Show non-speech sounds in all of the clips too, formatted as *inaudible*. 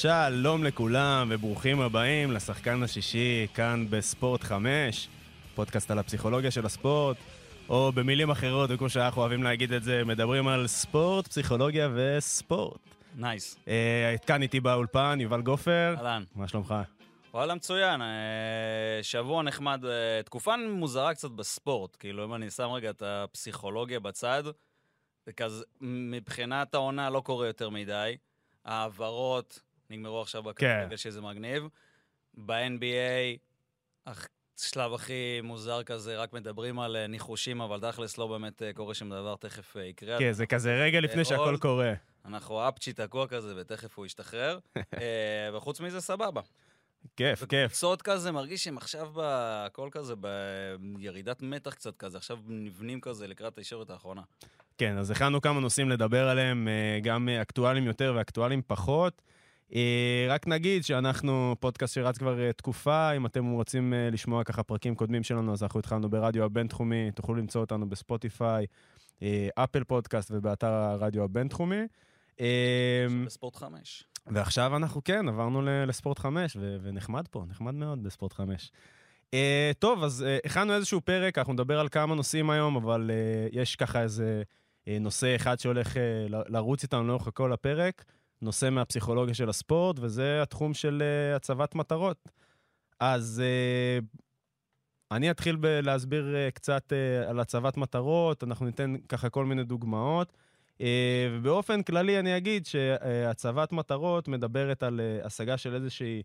שלום לכולם וברוכים הבאים לשחקן השישי כאן בספורט 5, פודקאסט על הפסיכולוגיה של הספורט, או במילים אחרות, וכמו שאנחנו אוהבים להגיד את זה, מדברים על ספורט, פסיכולוגיה וספורט. Nice. אה, כאן איתי באולפן, יובל גופר. אהלן. מה שלומך? וואלה, מצוין. אה, שבוע נחמד, אה, תקופה מוזרה קצת בספורט. כאילו, אם אני שם רגע את הפסיכולוגיה בצד, זה כזה, מבחינת העונה לא קורה יותר מדי. העברות נגמרו עכשיו בכדורגל, כן. שזה מגניב. ב-NBA, השלב הכי מוזר כזה, רק מדברים על אה, ניחושים, אבל תכלס לא באמת אה, קורה שום דבר, תכף אה, יקרה. כן, זה כזה רגע לפני שהכל. קורה. אנחנו אפצ'י תקוע כזה, ותכף הוא ישתחרר. *laughs* וחוץ מזה, סבבה. כיף, כיף. קבוצות כזה, מרגיש שהם עכשיו בהכל כזה, בירידת מתח קצת כזה, עכשיו נבנים כזה לקראת הישורת האחרונה. כן, אז הכנו כמה נושאים לדבר עליהם, גם אקטואליים יותר ואקטואליים פחות. אה, רק נגיד שאנחנו פודקאסט שרץ כבר אה, תקופה, אם אתם רוצים אה, לשמוע ככה פרקים קודמים שלנו, אז אנחנו התחלנו ברדיו הבינתחומי, תוכלו למצוא אותנו בספוטיפיי, אפל פודקאסט ובאתר הרדיו הבינתחומי. בספורט חמש. ועכשיו אנחנו כן, עברנו לספורט 5, ו- ונחמד פה, נחמד מאוד בספורט 5. Uh, טוב, אז uh, הכנו איזשהו פרק, אנחנו נדבר על כמה נושאים היום, אבל uh, יש ככה איזה uh, נושא אחד שהולך uh, לרוץ איתנו לאורך כל הפרק, נושא מהפסיכולוגיה של הספורט, וזה התחום של uh, הצבת מטרות. אז uh, אני אתחיל בלהסביר uh, קצת על הצבת מטרות, אנחנו ניתן ככה כל מיני דוגמאות. ובאופן כללי אני אגיד שהצבת מטרות מדברת על השגה של איזושהי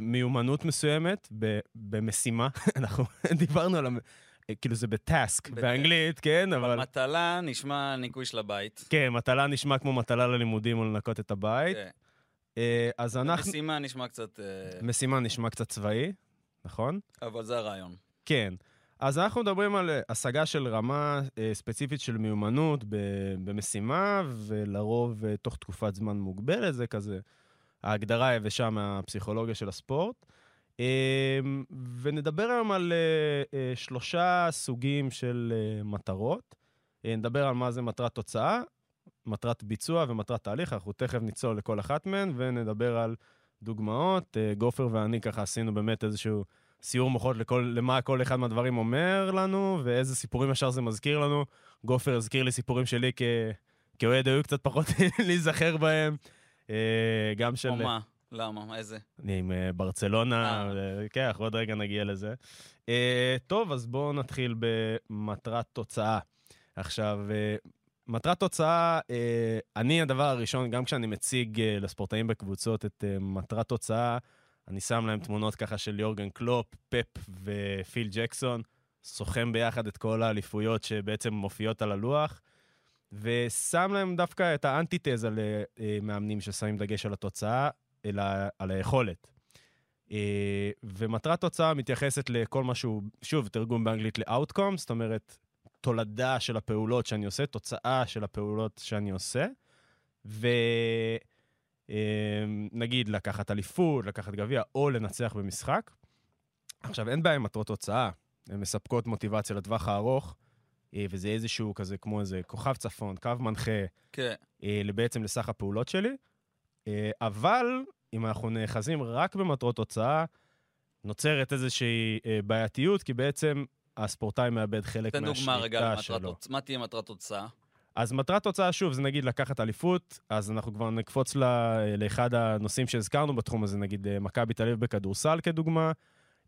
מיומנות מסוימת במשימה. *laughs* אנחנו דיברנו על... אה, כאילו זה בטאסק באנגלית, כן, אבל. מטלה נשמע ניקוי של הבית. כן, מטלה נשמע כמו מטלה ללימודים או לנקות את הבית. כן. אה, אז אנחנו... משימה נשמע קצת... אה, משימה נשמע קצת צבאי, נכון? אבל זה הרעיון. כן. אז אנחנו מדברים על השגה של רמה ספציפית של מיומנות במשימה, ולרוב תוך תקופת זמן מוגבלת, זה כזה ההגדרה היבשה מהפסיכולוגיה של הספורט. אה, ונדבר היום על אה, אה, שלושה סוגים של אה, מטרות. נדבר על מה זה מטרת תוצאה, מטרת ביצוע ומטרת תהליך, אנחנו תכף נצלול לכל אחת מהן, ונדבר על דוגמאות. גופר ואני ככה עשינו באמת איזשהו סיור מוחות לכל, למה כל אחד מהדברים אומר לנו, ואיזה סיפורים ישר זה מזכיר לנו. גופר הזכיר לי סיפורים שלי. כאוהד היו קצת פחות *laughs* להיזכר בהם. גם של... או מה? למה? מה, איזה? אני עם אה, ברצלונה, אה. ו- כן, אנחנו עוד רגע נגיע לזה. אה, טוב, אז בואו נתחיל במטרת תוצאה. עכשיו, אה, מטרת תוצאה, אה, אני הדבר הראשון, גם כשאני מציג אה, לספורטאים בקבוצות את אה, מטרת תוצאה, אני שם להם תמונות ככה של יורגן קלופ, פפ ופיל ג'קסון, סוכם ביחד את כל האליפויות שבעצם מופיעות על הלוח, ושם להם דווקא את האנטיתזה למאמנים ששמים דגש על התוצאה, אלא על היכולת. אה, ומטרת תוצאה מתייחסת לכל מה שהוא, שוב, תרגום באנגלית ל-outcome, זאת אומרת, תולדה של הפעולות שאני עושה, תוצאה של הפעולות שאני עושה, ונגיד לקחת אליפות, לקחת גביע, או לנצח במשחק. עכשיו, אין בעיה עם מטרות תוצאה, הן מספקות מוטיבציה לטווח הארוך, אה, וזה איזשהו כזה, כמו איזה כוכב צפון, קו מנחה, כן. אה, בעצם לסך הפעולות שלי, אה, אבל אם אנחנו נאחזים רק במטרות תוצאה, נוצרת איזושהי אה, בעייתיות, כי בעצם הספורטאי מאבד חלק תן מהשליטה דוגמה רגע למטרת שלו. מה תהיה מטרת תוצאה? אז מטרת תוצאה, שוב, זה נגיד לקחת אליפות, אז אנחנו כבר נקפוץ לאחד הנושאים שהזכרנו בתחום הזה, נגיד אה, מכבי תל אביב בכדורסל כדוגמה.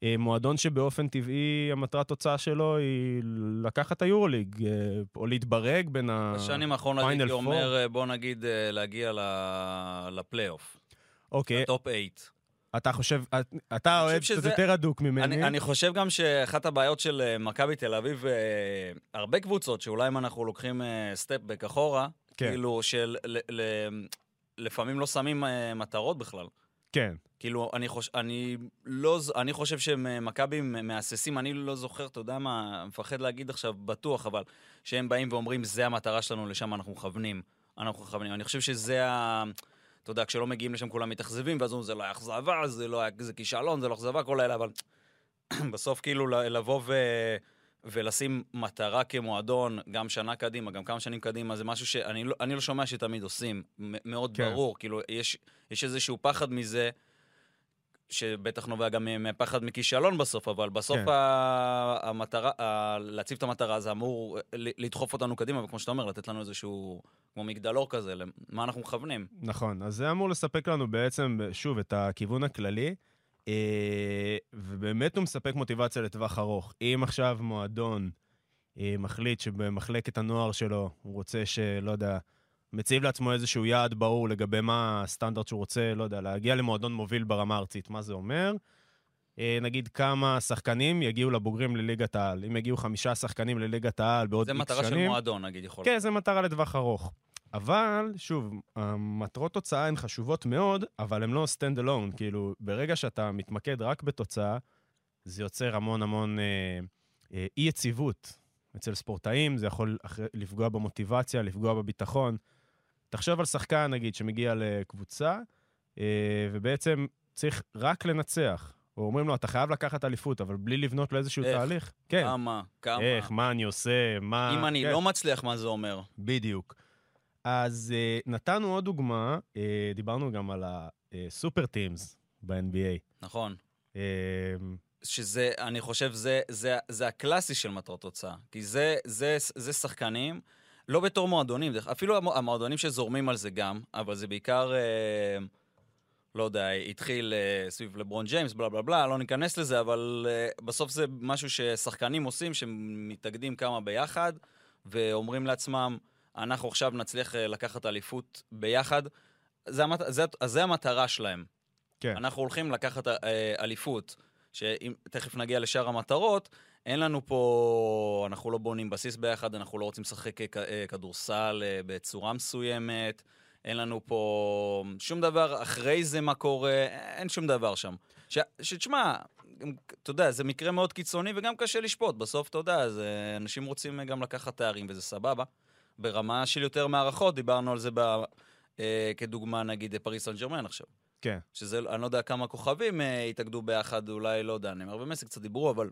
אה, מועדון שבאופן טבעי המטרת תוצאה שלו היא לקחת את היורוליג, אה, או להתברג בין ה... בשנים האחרונות הייתי. אומר, אה, בוא נגיד, להגיע לפלייאוף. אוקיי, ל top 8. אתה חושב, אתה חושב קצת שזה- יותר הדוק ממני. אני, אני חושב גם שאחת הבעיות של מכבי תל אביב, הרבה קבוצות, שאולי אם אנחנו לוקחים אה, step back אחורה, כן. כאילו של ל, ל, לפעמים לא שמים מטרות בכלל. כן. כאילו, אני, חוש, אני, לא, אני חושב שמכבי מהססים, אני לא זוכר, אתה יודע מה, מפחד להגיד עכשיו בטוח, אבל שהם באים ואומרים, זה המטרה שלנו, לשם אנחנו מכוונים. אנחנו מכוונים. אני חושב שזה ה... אתה יודע, כשלא מגיעים לשם כולם מתאכזבים, ואז אומרים, זה לא היה אכזבה, זה לא היה, זה כישלון, זה לא אכזבה, כל האלה, אבל *clears throat* בסוף כאילו לבוא ו... ולשים מטרה כמועדון, גם שנה קדימה, גם כמה שנים קדימה, זה משהו שאני לא, לא שומע שתמיד עושים. מאוד. כן. ברור, כאילו, יש, יש איזשהו פחד מזה, שבטח נובע גם מפחד מכישלון בסוף, אבל בסוף כן. ה- המטרה, ה- להציב את המטרה זה אמור ל- לדחוף אותנו קדימה, וכמו שאתה אומר, לתת לנו איזשהו, כמו מגדלור כזה, למה אנחנו מכוונים. נכון, אז זה אמור לספק לנו בעצם, שוב, את הכיוון הכללי, אה, ובאמת הוא מספק מוטיבציה לטווח ארוך. אם עכשיו מועדון אה, מחליט שבמחלקת הנוער שלו הוא רוצה שלא יודע, מציב לעצמו איזשהו יעד ברור לגבי מה הסטנדרט שהוא רוצה, לא יודע, להגיע למועדון מוביל ברמה הארצית, מה זה אומר? אה, נגיד כמה שחקנים יגיעו לבוגרים לליגת העל. אם יגיעו חמישה שחקנים לליגת העל בעוד זה איקס מטרה של שנים... מועדון, נגיד, יכול כן, זה מטרה לטווח ארוך. אבל, שוב, המטרות תוצאה הן חשובות מאוד, אבל הן לא stand alone. כאילו, ברגע שאתה מתמקד רק בתוצאה, זה יוצר המון המון אה, אה, אי-יציבות. אצל ספורטאים זה יכול לפגוע במוטיבציה, לפגוע בביטחון. תחשוב על שחקן, נגיד, שמגיע לקבוצה, אה, ובעצם צריך רק לנצח. או אומרים לו, אתה חייב לקחת אליפות, אבל בלי לבנות לו איזשהו איך? תהליך. כן. כמה, כמה. איך, מה אני עושה, מה... אם אני כן. לא מצליח, מה זה אומר? בדיוק. אז uh, נתנו עוד דוגמה, uh, דיברנו גם על הסופר טימס ב-NBA. נכון. שזה, אני חושב, זה, זה, זה הקלאסי של מטרות תוצאה. כי זה, זה, זה שחקנים, לא בתור מועדונים, אפילו המ- המועדונים שזורמים על זה גם, אבל זה בעיקר, אה, לא יודע, התחיל אה, סביב לברון ג'יימס, בלה בלה בלה, לא ניכנס לזה, אבל אה, בסוף זה משהו ששחקנים עושים, שמתאגדים כמה ביחד, ואומרים לעצמם, אנחנו עכשיו נצליח אה, לקחת אליפות ביחד. זה, המת... זה, זה המטרה שלהם. כן. אנחנו הולכים לקחת אה, אליפות, שתכף נגיע לשאר המטרות, אין לנו פה, אנחנו לא בונים בסיס ביחד, אנחנו לא רוצים לשחק אה, כדורסל אה, בצורה מסוימת, אין לנו פה שום דבר, אחרי זה מה קורה, אין שום דבר שם. שתשמע, אתה יודע, זה מקרה מאוד קיצוני וגם קשה לשפוט. בסוף, אתה יודע, זה, אנשים רוצים גם לקחת תארים, וזה סבבה. ברמה של יותר מערכות, דיברנו על זה ב, אה, כדוגמה, נגיד, פריס סן ג'רמן עכשיו. כן. שזה, אני לא יודע כמה כוכבים אה, התאגדו ביחד, אולי, לא יודע, נאמר ומסי קצת דיברו, אבל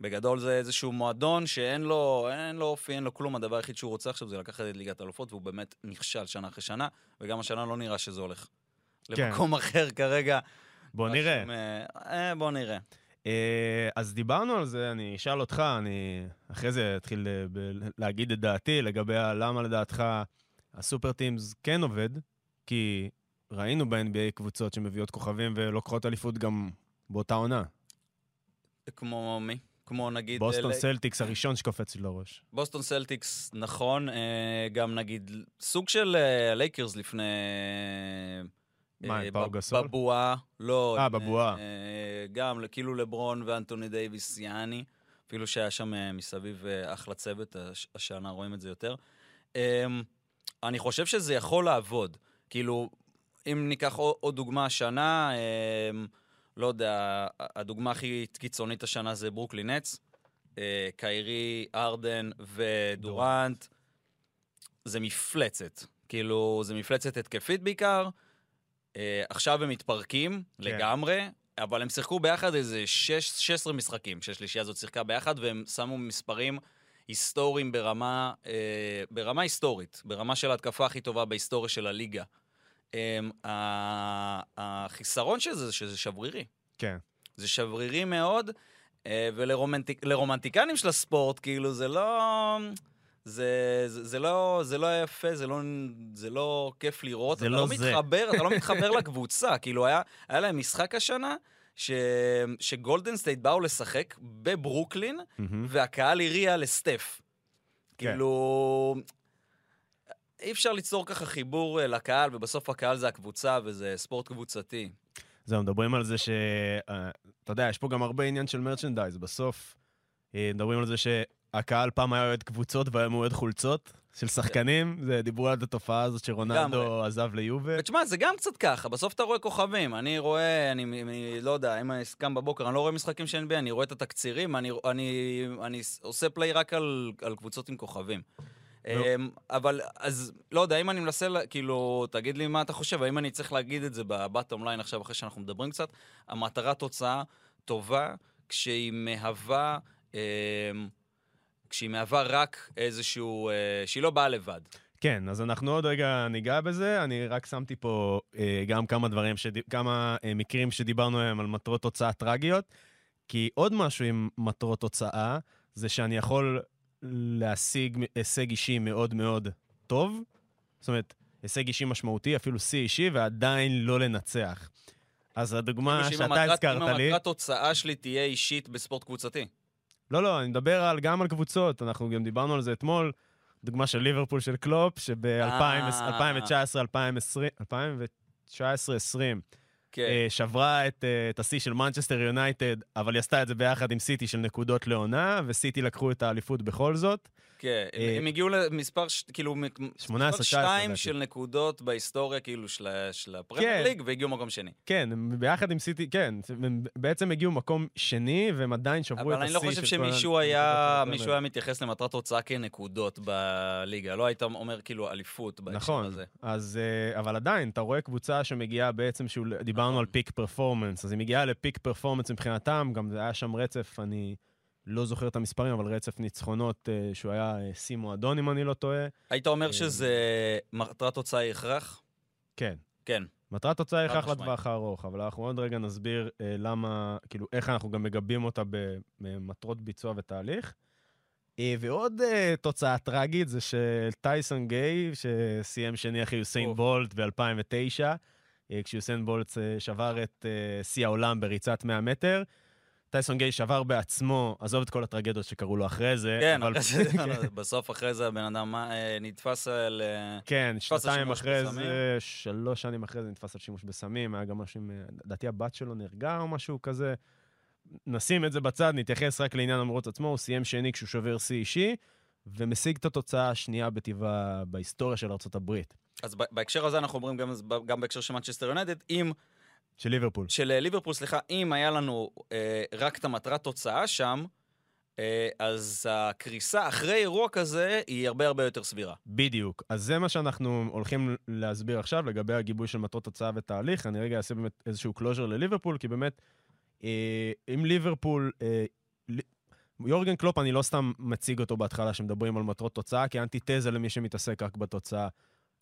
בגדול זה איזשהו מועדון שאין לו, אין לו אופי, אין לו כלום, הדבר היחיד שהוא רוצה עכשיו זה לקחת את ליגת האלופות, והוא באמת נכשל שנה אחרי שנה, וגם השנה לא נראה שזה הולך. כן. למקום אחר כרגע. בוא נראה. עם, אה, בוא נראה. אה, אז דיברנו על זה, אני אשאל אותך, אני אחרי זה אתחיל אה, ב- להגיד את דעתי לגבי למה לדעתך ה super teams כן עובד, כי ראינו ב-NBA קבוצות שמביאות כוכבים ולוקחות אליפות גם באותה עונה. כמו מי? כמו נגיד... בוסטון אה, סלטיקס הראשון שקופץ לי לראש. בוסטון סלטיקס, נכון, אה, גם נגיד סוג של אה, לייקרס לפני... מה, עם פאו גסול? בבועה, לא. אה, בבועה. גם כאילו לברון ואנטוני דייוויס, יעני, אפילו שהיה שם מסביב אחלה צוות, הש- השנה רואים את זה יותר. אה, אני חושב שזה יכול לעבוד. כאילו, אם ניקח עוד, דוגמה השנה, אה, לא יודע, הדוגמה הכי קיצונית השנה זה ברוקלין נץ. אה, קיירי, ארדן ודורנט. זה מפלצת. כאילו, זה מפלצת התקפית בעיקר. אה, עכשיו הם מתפרקים כן. לגמרי, אבל הם שיחקו ביחד איזה שש, 16 משחקים שהשלישייה הזאת שיחקה ביחד, והם שמו מספרים היסטוריים ברמה, אה, ברמה היסטורית, ברמה של ההתקפה הכי טובה בהיסטוריה של הליגה. ה- החיסרון של זה, זה שזה שברירי. כן. זה שברירי מאוד, אה, ולרומנטיקנים של הספורט, כאילו, זה לא... זה, זה, זה, לא, זה לא יפה, זה לא, זה לא כיף לראות. זה אתה לא לא זה. מתחבר, אתה לא מתחבר לקבוצה. *laughs* כאילו, היה, היה להם משחק השנה, ש, שגולדן סטייט באו לשחק בברוקלין, מהמם. והקהל הריע לסטף. כן. כאילו... אי אפשר ליצור ככה חיבור אה, לקהל, ובסוף הקהל זה הקבוצה, וזה ספורט קבוצתי. זהו, מדברים על זה ש... אה, אתה יודע, יש פה גם הרבה עניין של merchandise. בסוף, אה, מדברים על זה שהקהל פעם היה אוהד קבוצות והיום הוא אוהד חולצות של שחקנים. זה, דיברו על התופעה הזאת שרונלדו. עזב ליובה. ותשמע, זה גם קצת ככה, בסוף אתה רואה כוכבים. אני רואה, אני, אני לא יודע, אם אני קם בבוקר, אני לא רואה משחקים של NBA, אני רואה את התקצירים, אני, אני, אני עושה פליי רק על, על קבוצות עם כוכבים. נו. אמ, אבל, אז, לא יודע, אם אני מנסה, כאילו, תגיד לי מה אתה חושב, האם אני צריך להגיד את זה בבטום ליין עכשיו, אחרי שאנחנו מדברים קצת, המטרה תוצאה טובה כשהיא מהווה אמ, כשהיא מהווה רק איזשהו... אה, שהיא לא באה לבד. כן, אז אנחנו עוד רגע ניגע בזה. אני רק שמתי פה אה, גם כמה דברים, שד... כמה אה, מקרים שדיברנו עליהם על מטרות תוצאה טרגיות, כי עוד משהו עם מטרות תוצאה, זה שאני יכול להשיג הישג אישי מאוד מאוד טוב, זאת אומרת, הישג אישי משמעותי, אפילו שיא אישי, ועדיין לא לנצח. אז הדוגמה שאתה המטרת- הזכרת אם לי... המטרת תוצאה שלי תהיה אישית בספורט קבוצתי. לא, לא, אני מדבר על, גם על קבוצות, אנחנו גם דיברנו על זה אתמול, דוגמה של ליברפול של קלופ, שב-2019, 2019-2020, כן. אה, שברה את, אה, את השיא של מנצ'סטר יונייטד, אבל היא עשתה את זה ביחד עם סיטי של נקודות לעונה, וסיטי לקחו את האליפות בכל זאת. כן, הם- אה, הם הגיעו למספר, כאילו, מ- 18, מספר 19 שתיים לדעתי. של נקודות בהיסטוריה, כאילו, של הפרמייר כן. ליג, והגיעו מקום שני. כן, ביחד עם סיטי, כן, הם בעצם הגיעו מקום שני, והם עדיין שברו את אבל השיא אני לא חושב של כל שמישהו היה, מתייחס למטרת תוצאה כנקודות בליגה. לא היית אומר כאילו אליפות בהקשר נכון, הזה. אז, אה, אבל עדיין, אתה רואה קבוצה שמגיעה בעצם, דיברנו נכון. על פיק פרפורמנס, אז היא מגיעה לפיק פרפורמנס מבחינתם, גם היה שם רצף, אני לא זוכר את המספרים, אבל רצף ניצחונות אה, שהוא היה אה, שיא מועדון, אם אני לא טועה. היית אומר אה, שזה מטרת תוצאה היא הכרח? כן. כן. מטרת תוצאה חד הכרח. לטווח הארוך, אבל אנחנו עוד רגע נסביר אה, למה, כאילו, איך אנחנו גם מגבים אותה במטרות ביצוע ותהליך. אה, ועוד אה, תוצאה טרגית זה של טייסון גיי, שסיים שני אחרי יוסיין. בולט ב-2009, כשיוסיין בולט אה, שבר את אה, שיא העולם בריצת 100 מטר. טייסון גיי שבר בעצמו, עזוב את כל הטרגדיות שקרו לו אחרי זה, כן, אבל... אחרי זה- *laughs* בסוף אחרי זה הבן אדם אה, נתפס על... אה, כן, שנתיים אחרי בסמים. זה, שלוש שנים אחרי זה נתפס על שימוש בסמים, היה גם משהו עם, אה, לדעתי הבת שלו נהרגה או משהו כזה. נשים את זה בצד, נתייחס רק לעניין המרוץ עצמו, הוא סיים שני כשהוא שובר שיא אישי, ומשיג את התוצאה השנייה בטבעה בהיסטוריה של ארה"ב, אז בהקשר הזה אנחנו אומרים גם, גם בהקשר של מנצ'סטר יונייטד, אם, של ליברפול. של אה, ליברפול, סליחה, אם היה לנו אה, רק את המטרת תוצאה שם, אה, אז הקריסה אחרי אירוע כזה היא הרבה הרבה יותר סבירה. בדיוק. אז זה מה שאנחנו הולכים להסביר עכשיו לגבי הגיבוי של מטרות תוצאה ותהליך. אני רגע אעשה באמת איזשהו closure לליברפול, כי באמת, אה, אם ליברפול... אה, יורגן קלופ, אני לא סתם מציג אותו בהתחלה שמדברים על מטרות תוצאה, כאנטיתזה למי שמתעסק רק בתוצאה.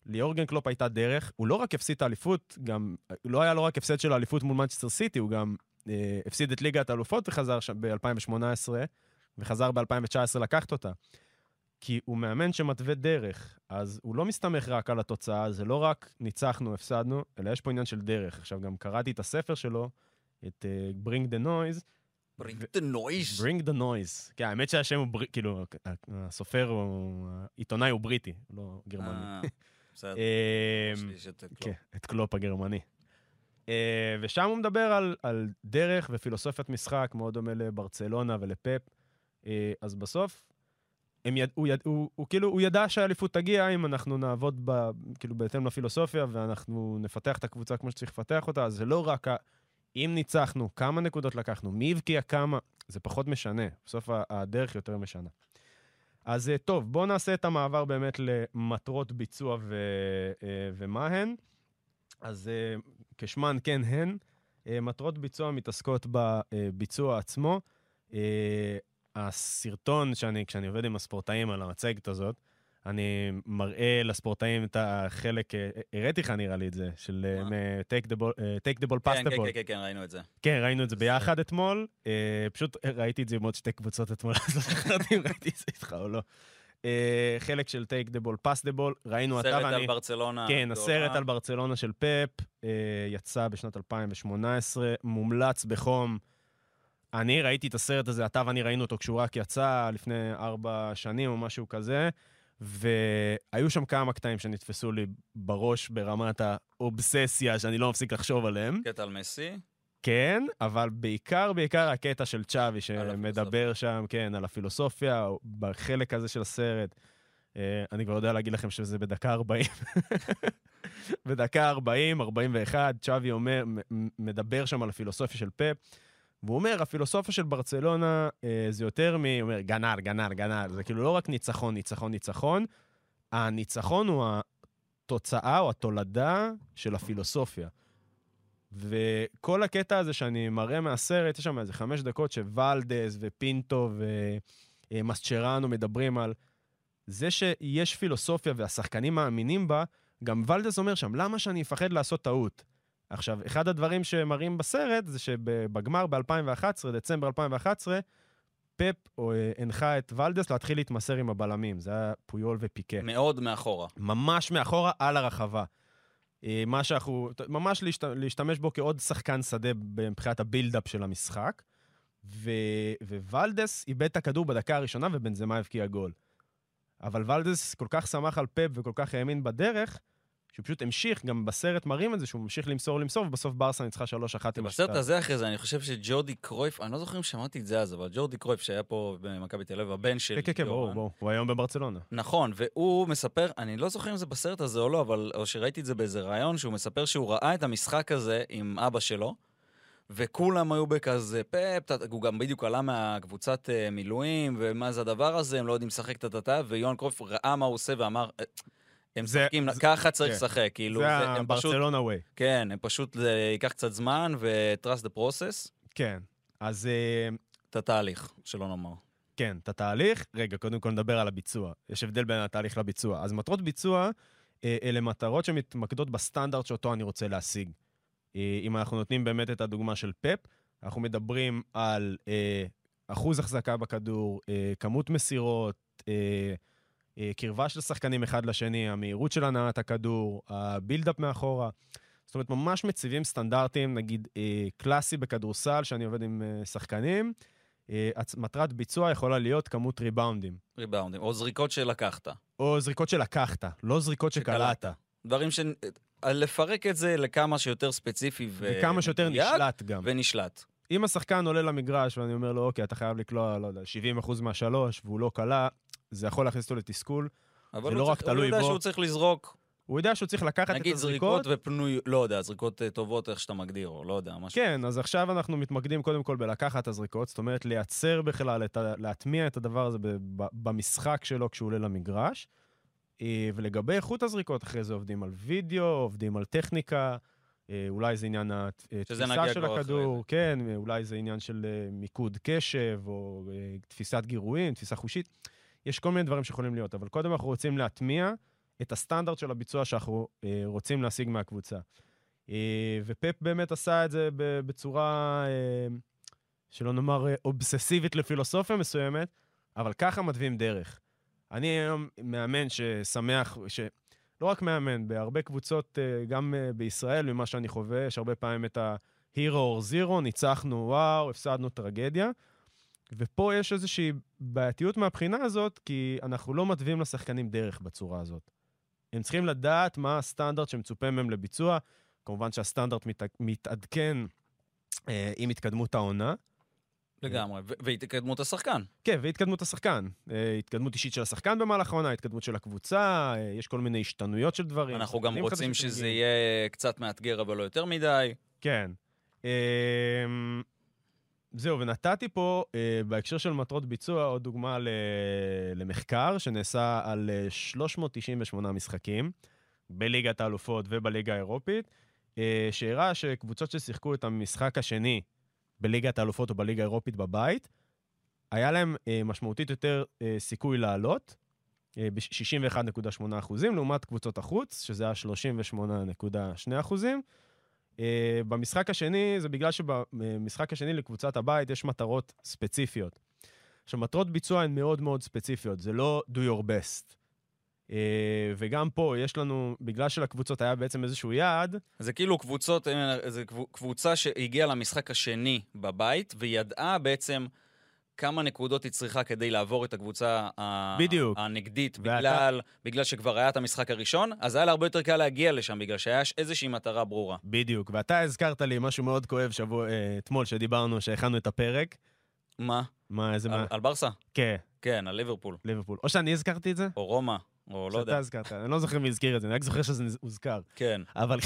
ליורגן קלופ הייתה דרך, הוא לא רק הפסיד את האליפות, גם, לא היה לו רק הפסד של האליפות מול מנצ'סטר סיטי, הוא גם אה, הפסיד את ליגת האלופות וחזר שם ב-2018, וחזר ב-2019 לקחת אותה. כי הוא מאמן שמתווה דרך, אז הוא לא מסתמך רק על התוצאה, זה לא רק ניצחנו, הפסדנו, אלא יש פה עניין של דרך. עכשיו, גם קראתי את הספר שלו, את uh, Bring the Noise. Bring the noise. Bring the Noise. כן, האמת שהשם הוא, בר... כאילו, הסופר, הוא, העיתונאי הוא בריטי, לא גרמני. *laughs* בסדר. אמ, יש שאת קלופ. כן, את קלופ הגרמני. אה, ושם הוא מדבר על, על דרך ופילוסופיית משחק, מאוד דומה לברצלונה ולפפ. אה, אז בסוף, הם יד, הוא, יד, הוא, הוא כאילו, הוא ידע שהאליפות תגיע אם אנחנו נעבוד ב, כאילו בהתאם לפילוסופיה ואנחנו נפתח את הקבוצה כמו שצריך לפתח אותה, אז זה לא רק ה... אם ניצחנו, כמה נקודות לקחנו, מי הבקיע כמה, זה פחות משנה. בסוף הדרך יותר משנה. אז אה, טוב, בואו נעשה את המעבר באמת למטרות ביצוע ו, אה, ומה הן. אז אה, כשמן כן הן, מטרות ביצוע מתעסקות בביצוע עצמו. הסרטון שאני, כשאני עובד עם הספורטאים על המצגת הזאת, אני מראה לספורטאים את החלק, אה, הראיתי לך נראה לי את זה, של אה, take the ball, אה, take the ball, pass כן, the כן, ball. כן, כן, כן, ראינו את זה. כן, ראינו את זה ביחד אתמול. אה, פשוט ראיתי את זה עם עוד שתי קבוצות אתמול, אז לא זכרתי אם ראיתי את זה איתך או לא. אה, חלק של take the ball, pass the ball, ראינו אתה סרט ואני. על ברצלונה. כן. הסרט על ברצלונה של פפ אה, יצא בשנת 2018, מומלץ בחום. אני ראיתי את הסרט הזה, אתה ואני ראינו אותו כשהוא רק יצא לפני ארבע שנים או משהו כזה, והיו שם כמה קטעים שנתפסו לי בראש ברמת האובססיה שאני לא מפסיק לחשוב עליהם. קטע על מסי. כן, אבל בעיקר, בעיקר הקטע של צ'אבי. שמדבר שם, כן, על הפילוסופיה, בחלק הזה של הסרט. אה, אני כבר יודע להגיד לכם שזה בדקה 40. *laughs* בדקה 40, 41, צ'אבי אומר, מדבר שם על הפילוסופיה של פפ, והוא אומר, הפילוסופיה של ברצלונה אה, זה יותר מ... הוא אומר, גנר, גנר, גנר. זה כאילו לא רק ניצחון, ניצחון, ניצחון. הניצחון הוא התוצאה או התולדה של הפילוסופיה. וכל הקטע הזה שאני מראה מהסרט, יש שם איזה חמש דקות שוולדז ופינטו אה, מסצ'רנו מדברים על זה שיש פילוסופיה והשחקנים מאמינים בה, גם ולדס אומר שם, למה שאני אפחד לעשות טעות? עכשיו, אחד הדברים שמראים בסרט זה שבגמר ב-2011, דצמבר 2011, פפ אה, הנחה את ולדס להתחיל להתמסר עם הבלמים. זה היה פויול ופיקה. מאוד מאחורה. ממש מאחורה, על הרחבה. אה, מה שאנחנו, ממש להשת, להשתמש בו כעוד שחקן שדה מבחינת ה build-up של המשחק. ו, וולדס איבד את הכדור בדקה הראשונה ובנזמה הבקיע גול. אבל ולדס כל כך שמח על פפ וכל כך האמין בדרך, שהוא פשוט המשיך, גם בסרט מראים את זה, שהוא ממשיך למסור למסור, ובסוף ברסה ניצחה 3-1 עם בסרט הזה אחרי זה, אני חושב שג'ורדי קרויף, אני לא זוכר אם שמעתי את זה אז, אבל ג'ורדי קרויף שהיה פה במכבי תל אביב, הבן של... כן, כן, כן, ברור, ברור, הוא היום בברצלונה. נכון, והוא מספר, אני לא זוכר אם זה בסרט הזה או לא, אבל, או שראיתי את זה באיזה ראיון, שהוא מספר שהוא ראה את המשחק הזה עם אבא שלו, וכולם היו בכזה פפ, הוא גם בדיוק עלה מהקבוצת אה, מילואים, ומה זה הדבר הזה, הם לא יודעים לשחק הטאטה, ויוהן קרויף ראה מה הוא עושה ואמר, אה, הם משחקים, ככה צריך כן. לשחק, כאילו, זה הברצלונה ווי. כן, הם פשוט, זה ייקח קצת זמן, ו-trust the process. כן, אז... אה, את התהליך, שלא נאמר. כן, את התהליך. רגע, קודם כל נדבר על הביצוע. יש הבדל בין התהליך לביצוע. אז מטרות ביצוע, אלה מטרות שמתמקדות בסטנדרט שאותו אני רוצה להשיג. אה, אם אנחנו נותנים באמת את הדוגמה של פפ, אנחנו מדברים על אה, אחוז החזקה בכדור, אה, כמות מסירות, אה, אה, קרבה של שחקנים אחד לשני, המהירות של הנעת הכדור, הבילדאפ מאחורה. זאת אומרת, ממש מציבים סטנדרטים, נגיד אה, קלאסי בכדורסל, שאני עובד עם אה, שחקנים. אה, מטרת ביצוע יכולה להיות כמות ריבאונדים. ריבאונדים, או זריקות שלקחת. או זריקות שלקחת, לא זריקות שקלעת. דברים ש... לפרק את זה לכמה שיותר ספציפי ו... וכמה שיותר נשלט גם. ונשלט. אם השחקן עולה למגרש ואני אומר לו, אוקיי, אתה חייב לקלוע, לא יודע, 70% מהשלוש, והוא לא קלע, זה יכול להכניס אותו לתסכול. זה לא רק תלוי בו. אבל הוא יודע שהוא צריך לזרוק. הוא יודע שהוא צריך לקחת את הזריקות. נגיד זריקות ופנוי, לא יודע, זריקות אה, טובות, איך שאתה מגדיר, או לא יודע, משהו. כן, אז עכשיו אנחנו מתמקדים קודם כל בלקחת את הזריקות, זאת אומרת, לייצר בכלל, להטמיע את הדבר הזה במשחק שלו כשהוא עולה למגרש. אה, ולגבי איכות הזריקות, אחרי זה עובדים על וידאו, עובדים על טכניקה, אה, אולי זה עניין התפיסה של הכדור, כן, אולי זה עניין של מיקוד קשב, או תפיסת גירויים, תפיסה חושית. יש כל מיני דברים שיכולים להיות, אבל קודם אנחנו רוצים להטמיע את הסטנדרט של הביצוע שאנחנו רוצים להשיג מהקבוצה. ופפ באמת עשה את זה בצורה, שלא נאמר אובססיבית לפילוסופיה מסוימת, אבל ככה מתווים דרך. אני היום מאמן ששמח, ש... לא רק מאמן, בהרבה קבוצות, אה, גם אה, בישראל, ממה שאני חווה, יש הרבה פעמים את ה-Hero or Zero, ניצחנו, וואו, הפסדנו טרגדיה. ופה יש איזושהי בעייתיות מהבחינה הזאת, כי אנחנו לא מתווים לשחקנים דרך בצורה הזאת. הם צריכים לדעת מה הסטנדרט שמצופה מהם לביצוע. כמובן שהסטנדרט מת... מתעדכן אה, עם התקדמות העונה, לגמרי, והתקדמות השחקן. כן, והתקדמות השחקן. אה, התקדמות אישית של השחקן במהלך העונה, התקדמות של הקבוצה, אה, יש כל מיני השתנויות של דברים. אנחנו גם רוצים שזה יהיה קצת מאתגר, אבל לא יותר מדי. כן. אמ, זהו, ונתתי פה, אה, בהקשר של מטרות ביצוע, עוד דוגמה למחקר שנעשה על 398 משחקים בליגת האלופות ובליגה האירופית, שהראה שקבוצות ששיחקו את המשחק השני בליגת האלופות או בליגה האירופית בבית, היה להם אה, משמעותית יותר אה, סיכוי לעלות, אה, ב-61.8 אחוזים, לעומת קבוצות החוץ, שזה היה 38.2 אחוזים. אה, במשחק השני, זה בגלל שבמשחק השני לקבוצת הבית יש מטרות ספציפיות. עכשיו, מטרות ביצוע הן מאוד מאוד ספציפיות, זה לא do your best. אה, וגם פה יש לנו, בגלל שלקבוצות היה בעצם איזשהו יעד... זה כאילו קבוצות, אה, זה קבוצה שהגיעה למשחק השני בבית, וידעה בעצם כמה נקודות היא צריכה כדי לעבור את הקבוצה בדיוק. הנגדית, ואתה... בגלל, בגלל שכבר היה את המשחק הראשון, אז היה לה הרבה יותר קל להגיע לשם, בגלל שהיה איזושהי מטרה ברורה. בדיוק, ואתה הזכרת לי משהו מאוד כואב שבוע, אה, אתמול, שדיברנו, שהכנו את הפרק. מה? מה, איזה על, מה? על ברסה? כן. כן, על ליברפול. ליברפול. או שאני הזכרתי את זה? או רומא. או לא יודע. שאתה הזכרת, אני לא זוכר מי הזכיר את זה, אני רק זוכר שזה הוזכר. כן. אבל,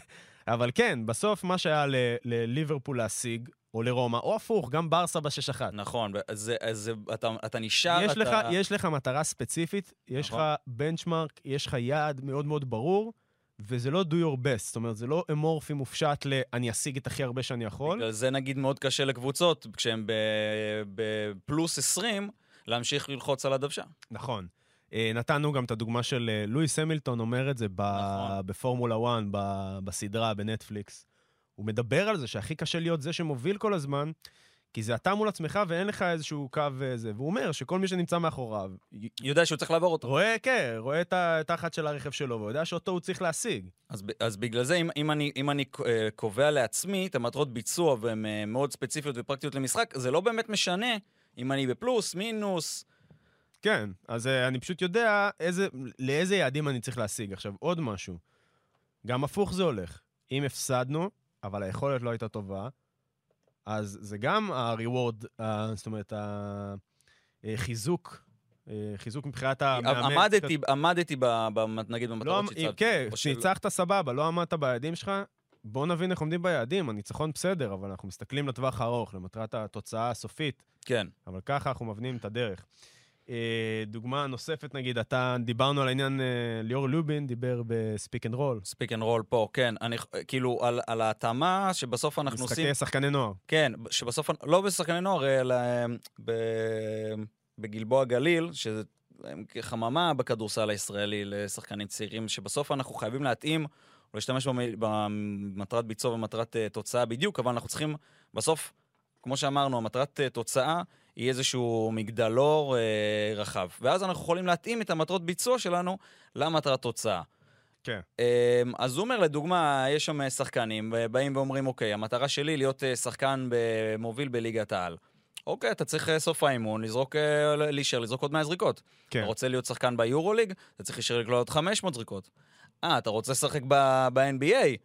*laughs* אבל כן, בסוף מה שהיה לליברפול להשיג, או לרומא, או הפוך, גם ברסה ב-6-1. נכון, זה, זה, אתה, אתה נשאר, יש אתה... לך, יש לך מטרה ספציפית, יש נכון. לך בנצ'מארק, יש לך יעד מאוד מאוד ברור, וזה לא do your best, זאת אומרת, זה לא אמורפי מופשט ל- אני אשיג את הכי הרבה שאני יכול. בגלל זה נגיד מאוד קשה לקבוצות, כשהן בפלוס 20, להמשיך ללחוץ על הדוושה. נכון. אה, נתנו גם את הדוגמה של אה, לואיס המילטון אומר את זה ב- נכון. בפורמולה 1, ב- בסדרה, בנטפליקס. הוא מדבר על זה שהכי קשה להיות זה שמוביל כל הזמן, כי זה אתה מול עצמך ואין לך איזשהו קו זה. והוא אומר שכל מי שנמצא מאחוריו, יודע שהוא צריך לעבור אותו. רואה, כן, רואה את התחת של הרכב שלו, והוא יודע שאותו הוא צריך להשיג. אז, אז בגלל זה, אם, אם אני, אם אני אה, קובע לעצמי את המטרות ביצוע והן אה, מאוד ספציפיות ופרקטיות למשחק, זה לא באמת משנה אם אני בפלוס, מינוס. כן, אז אה, אני פשוט יודע איזה, לאיזה יעדים אני צריך להשיג. עכשיו, עוד משהו, גם הפוך זה הולך. אם הפסדנו, אבל היכולת לא הייתה טובה, אז זה גם ה-reward, זאת אומרת, החיזוק, חיזוק מבחינת המאמן. עמדתי, עמדתי ב, ב, נגיד לא, במטרות אם- שהצבתי. כן, או של- כשניצחת סבבה, לא עמדת ביעדים שלך, בוא נבין איך עומדים ביעדים, הניצחון בסדר, אבל אנחנו מסתכלים לטווח הארוך, למטרת התוצאה הסופית. כן. אבל ככה אנחנו מבנים את הדרך. אה, דוגמה נוספת, נגיד, אתה, דיברנו על העניין, אה, ליאור לובין דיבר ב Speak and Roll. Speak and Roll פה, כן. אני, כאילו, על, על ההתאמה שבסוף אנחנו עושים... משחקי שחקני נוער. כן, שבסוף, לא בשחקני נוער, אלא ב, בגלבוע גליל, שזה חממה בכדורסל הישראלי לשחקנים צעירים, שבסוף אנחנו חייבים להתאים או להשתמש במ- במטרת ביצוע ומטרת אה, תוצאה בדיוק, אבל אנחנו צריכים, בסוף, כמו שאמרנו, המטרת אה, תוצאה היא איזשהו מגדלור אה, רחב. ואז אנחנו יכולים להתאים את המטרות ביצוע שלנו למטרת תוצאה. כן. אמ, אז הוא אומר, לדוגמה, יש שם שחקנים, אה, באים ואומרים, אוקיי, המטרה שלי להיות אה, שחקן מוביל בליגת העל. אוקיי, אתה צריך אה, סוף האימון, לזרוק, אה, להישאר, לזרוק עוד 100 זריקות. כן. אתה רוצה להיות שחקן ביורוליג, אתה צריך להישאר לקלוט עוד 500 זריקות. אה, אתה רוצה לשחק ב-NBA,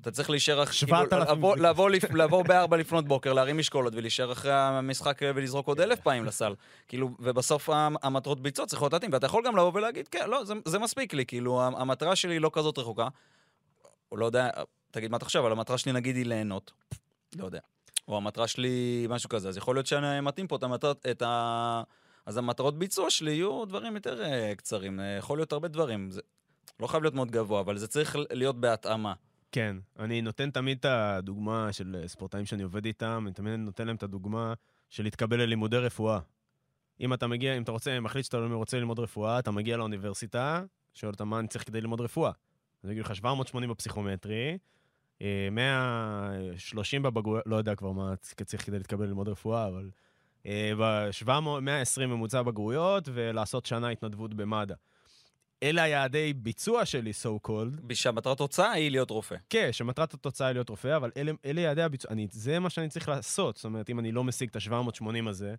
אתה צריך להישאר... אח- 7,000 כאילו, לבוא-. לבוא בארבע לפנות בוקר, להרים משקולות ולהישאר אחרי המשחק אה, ולזרוק עוד אלף פעמים לסל. כאילו, ובסוף המ- המטרות ביצוע צריכות להתאים, ואתה יכול גם לבוא ולהגיד, כן, לא, זה, זה מספיק לי, כאילו, המ- המטרה שלי לא כזאת רחוקה. או לא יודע, תגיד מה אתה חושב, אבל המטרה שלי נגיד היא ליהנות. לא יודע. או המטרה שלי משהו כזה, אז יכול להיות שאני מתאים פה את המטרות, את ה... אז המטרות ביצוע שלי יהיו דברים יותר אה, קצרים, אה, יכול להיות הרבה דברים. זה לא חייב להיות מאוד גבוה, אבל זה צריך להיות בהתאמה. כן, אני נותן תמיד את הדוגמה של אה, ספורטאים שאני עובד איתם, אני תמיד נותן להם את הדוגמה של להתקבל ללימודי רפואה. אם אתה מגיע, אם אתה רוצה, מחליט שאתה לא רוצה ללמוד רפואה, אתה מגיע לאוניברסיטה, שואל אותם מה אני צריך כדי ללמוד רפואה. אז יגידו לך 780 בפסיכומטרי, אה, 130 בבגרויות, לא יודע כבר מה צריך כדי להתקבל ללמוד רפואה, אבל אה, ב-700, 120 ממוצע בגרויות, ולעשות שנה התנדבות במד"א. אלה היעדי ביצוע שלי, so called, שהמטרת תוצאה היא להיות רופא. כן, שמטרת התוצאה היא להיות רופא, אבל אלה, אלה יעדי הביצוע. אני, זה מה שאני צריך לעשות. זאת אומרת, אם אני לא משיג את ה-780 הזה,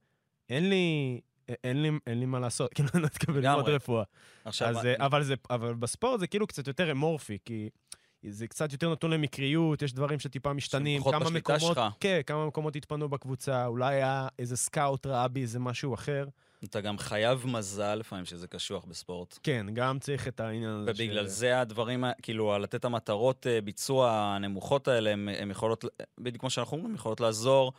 אין לי, אין לי, אין לי מה לעשות. *laughs* כאילו, אני לא אתקבל ללמוד. רפואה. עכשיו, אז, אה, אבל, זה, אבל בספורט זה כאילו קצת יותר אמורפי, כי זה קצת יותר נתון למקריות, יש דברים שטיפה משתנים. כמה בשליטה מקומות, שלך. כן, כמה מקומות התפנו בקבוצה, אולי היה איזה סקאוט ראה בי איזה משהו אחר. אתה גם חייב מזל לפעמים שזה קשוח בספורט. כן, גם צריך את העניין הזה. ובגלל זה הדברים, כאילו, לתת את המטרות אה, ביצוע הנמוכות האלה, הן יכולות, בדיוק כמו שאנחנו אומרים, יכולות לעזור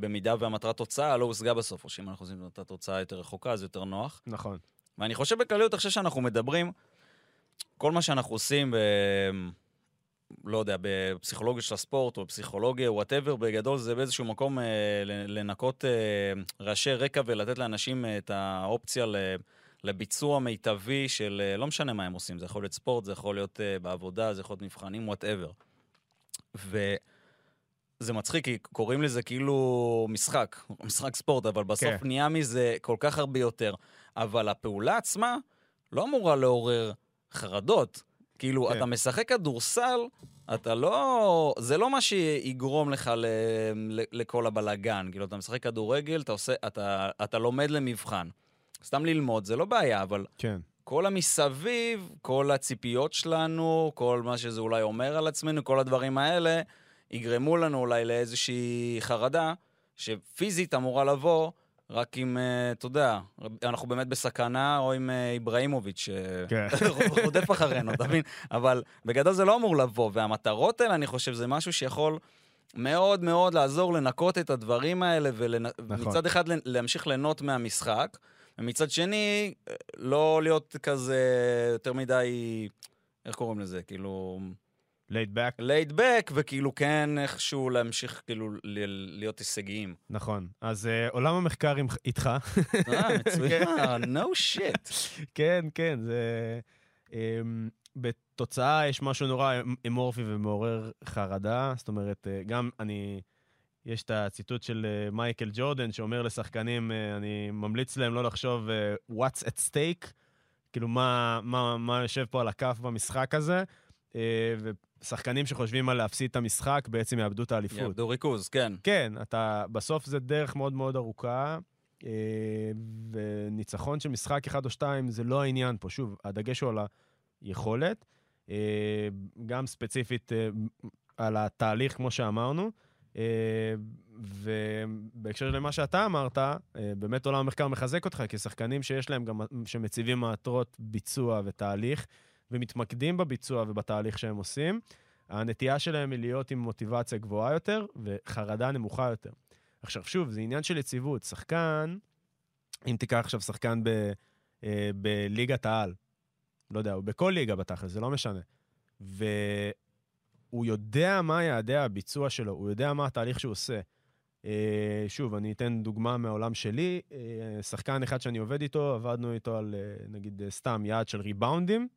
במידה והמטרת תוצאה לא הושגה בסוף, או שאם אנחנו עושים את התוצאה יותר רחוקה, אז יותר נוח. נכון. ואני חושב בכלליות, עכשיו שאנחנו מדברים, כל מה שאנחנו עושים ב... לא יודע, בפסיכולוגיה של הספורט, או בפסיכולוגיה, whatever, בגדול זה באיזשהו מקום אה, לנקות אה, רעשי רקע ולתת לאנשים אה, את האופציה ל... לביצוע מיטבי של אה, לא משנה מה הם עושים, זה יכול להיות ספורט, זה יכול להיות אה, בעבודה, זה יכול להיות מבחנים, whatever. וזה מצחיק, כי קוראים לזה כאילו משחק, משחק ספורט, אבל בסוף כן. נהיה מזה כל כך הרבה יותר. אבל הפעולה עצמה לא אמורה לעורר חרדות. כאילו, כן. אתה משחק כדורסל, אתה לא... זה לא מה שיגרום לך ל... ל... לכל הבלגן. כאילו, אתה משחק כדורגל, אתה עושה... אתה, אתה לומד למבחן. סתם ללמוד, זה לא בעיה, אבל כן. כל המסביב, כל הציפיות שלנו, כל מה שזה אולי אומר על עצמנו, כל הדברים האלה, יגרמו לנו אולי לאיזושהי חרדה, שפיזית אמורה לבוא רק אם, אה, אתה יודע, אנחנו באמת בסכנה, או עם אה, איבראימוביץ', כן. *laughs* שרודף אחרינו, אתה מבין? אבל בגדול זה לא אמור לבוא, והמטרות האלה, אני חושב, זה משהו שיכול... מאוד מאוד לעזור לנקות את הדברים האלה, ומצד נכון. אחד להמשיך ליהנות מהמשחק, ומצד שני, לא להיות כזה יותר מדי, איך קוראים לזה? כאילו, laid back. laid back, וכאילו כן איכשהו להמשיך כאילו ל- להיות הישגיים. נכון. אז אה, עולם המחקר איתך. אה, מצוין, no shit. כן, כן, זה... אמ, בתוצאה יש משהו נורא אמורפי ומעורר חרדה. זאת אומרת, אה, גם אני... יש את הציטוט של אה, מייקל ג'ורדן, שאומר לשחקנים, אני ממליץ להם לא לחשוב what's at stake, כאילו מה, מה, מה יושב פה על הכף במשחק הזה, ושחקנים שחושבים על להפסיד את המשחק בעצם יאבדו את האליפות. יאבדו ריכוז, כן. כן, אתה, בסוף זה דרך מאוד מאוד ארוכה, אה, וניצחון של משחק אחד או שתיים זה לא העניין פה. שוב, הדגש הוא על היכולת, אה, גם ספציפית אה, על התהליך, כמו שאמרנו. אה, ובהקשר למה שאתה אמרת, אה, באמת עולם המחקר מחזק אותך, כי שחקנים שיש להם גם, שמציבים מטרות ביצוע ותהליך, ומתמקדים בביצוע ובתהליך שהם עושים, הנטייה שלהם היא להיות עם מוטיבציה גבוהה יותר וחרדה נמוכה יותר. עכשיו, שוב, זה עניין של יציבות. שחקן, אם תיקח עכשיו שחקן ב, אה, בליגת העל, לא יודע, או בכל ליגה בתכל'ס, זה לא משנה, והוא יודע מה יעדי הביצוע שלו, הוא יודע מה התהליך שהוא עושה. אה, שוב, אני אתן דוגמה מהעולם שלי. אה, שחקן אחד שאני עובד איתו, עבדנו איתו על, אה, נגיד, אה, סתם יעד של ריבאונדים,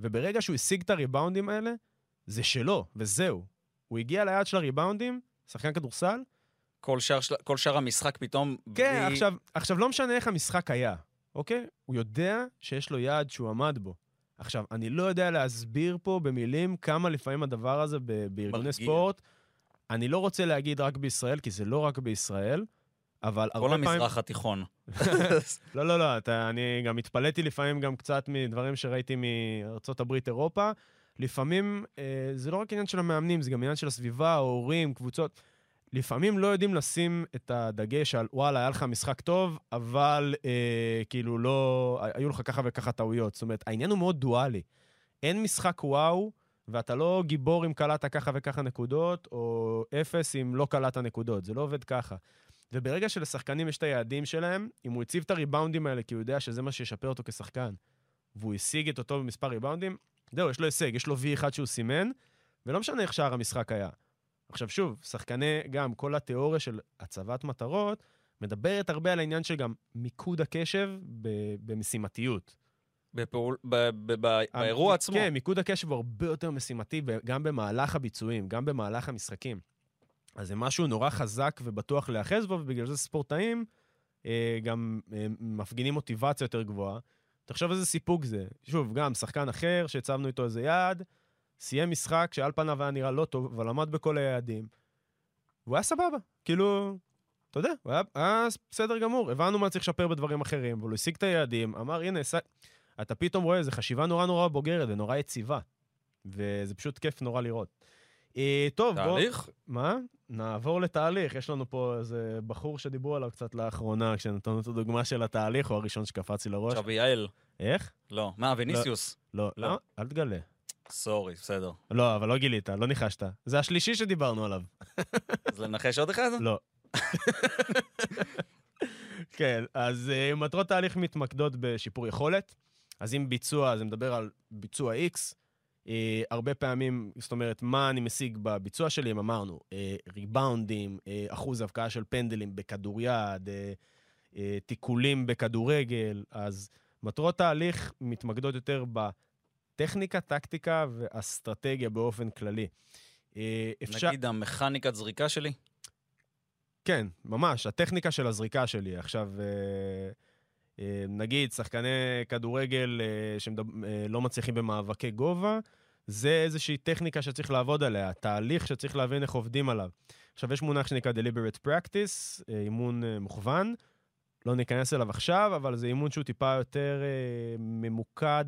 וברגע שהוא השיג את הריבאונדים האלה, זה שלו, וזהו. הוא הגיע ליעד של הריבאונדים, שחקן כדורסל, כל שאר, כל שאר המשחק פתאום... כן, בלי- עכשיו, עכשיו לא משנה איך המשחק היה, אוקיי? הוא יודע שיש לו יעד שהוא עמד בו. עכשיו, אני לא יודע להסביר פה במילים כמה לפעמים הדבר הזה ב- בארגוני. ספורט, אני לא רוצה להגיד רק בישראל, כי זה לא רק בישראל, אבל כל הרבה פעמים... המזרח התיכון. *laughs* לא, לא, לא, אתה, אני גם התפלאתי לפעמים גם קצת מדברים שראיתי מארצות הברית, אירופה. לפעמים אה, זה לא רק עניין של המאמנים, זה גם עניין של הסביבה, ההורים, קבוצות. לפעמים לא יודעים לשים את הדגש על, וואלה, היה לך משחק טוב, אבל אה, כאילו לא... היו לך ככה וככה טעויות. זאת אומרת, העניין הוא מאוד דואלי. אין משחק וואו, ואתה לא גיבור אם קלעת ככה וככה נקודות, או אפס אם לא קלעת נקודות. זה לא עובד ככה. וברגע שלשחקנים יש את היעדים שלהם, אם הוא הציב את הריבאונדים האלה, כי הוא יודע שזה מה שישפר אותו כשחקן, והוא השיג את אותו במספר ריבאונדים, זהו, יש לו הישג, יש לו V1 שהוא סימן, ולא משנה איך שאר המשחק היה. עכשיו שוב, שחקני, גם כל התיאוריה של הצבת מטרות, מדברת הרבה על העניין של גם מיקוד הקשב במשימתיות. בפעול, ב, ב, ב, באירוע עצמו. כן, מיקוד הקשב הוא הרבה יותר משימתי, גם במהלך הביצועים, גם במהלך המשחקים. אז זה משהו נורא חזק ובטוח להיאחז בו, ובגלל זה ספורטאים אה, גם אה, מפגינים מוטיבציה יותר גבוהה. תחשוב איזה סיפוק זה. שוב, גם שחקן אחר שהצבנו איתו איזה יעד, סיים משחק שעל פניו היה נראה לא טוב, אבל עמד בכל היעדים. והוא היה סבבה. כאילו, אתה יודע, הוא היה, היה בסדר גמור. הבנו מה צריך לשפר בדברים אחרים, אבל הוא השיג את היעדים, אמר, הנה, ס... אתה פתאום רואה איזו חשיבה נורא נורא בוגרת ונורא יציבה. וזה פשוט כיף נורא לראות. אה, טוב, בוא... תהליך? מה? נעבור לתהליך. יש לנו פה איזה בחור שדיברו עליו קצת לאחרונה, כשנתנו את הדוגמה של התהליך, הוא הראשון שקפץ לי לראש. עכשיו יעל. איך? לא. מה, ויניסיוס? לא, לא. לא, אל תגלה. סורי, בסדר. לא, אבל לא גילית, לא ניחשת. זה השלישי שדיברנו עליו. *laughs* אז לנחש עוד אחד? לא. כן, אז uh, מטרות תהליך מתמקדות בשיפור יכולת. אז אם ביצוע, זה מדבר על ביצוע X. Uh, הרבה פעמים, זאת אומרת, מה אני משיג בביצוע שלי, אם אמרנו, uh, ריבאונדים, uh, אחוז הבקעה של פנדלים בכדוריד, uh, uh, תיקולים בכדורגל, אז מטרות תהליך מתמקדות יותר בטכניקה, טקטיקה ואסטרטגיה באופן כללי. Uh, אפשר... נגיד המכניקת זריקה שלי? כן, ממש, הטכניקה של הזריקה שלי. עכשיו, אה, אה, נגיד, שחקני כדורגל אה, שלא מצליחים במאבקי גובה, זה איזושהי טכניקה שצריך לעבוד עליה, תהליך שצריך להבין איך עובדים עליו. עכשיו, יש מונח שנקרא deliberate practice, אה, אימון אה, מוכוון. לא ניכנס אליו עכשיו, אבל זה אימון שהוא טיפה יותר אה, ממוקד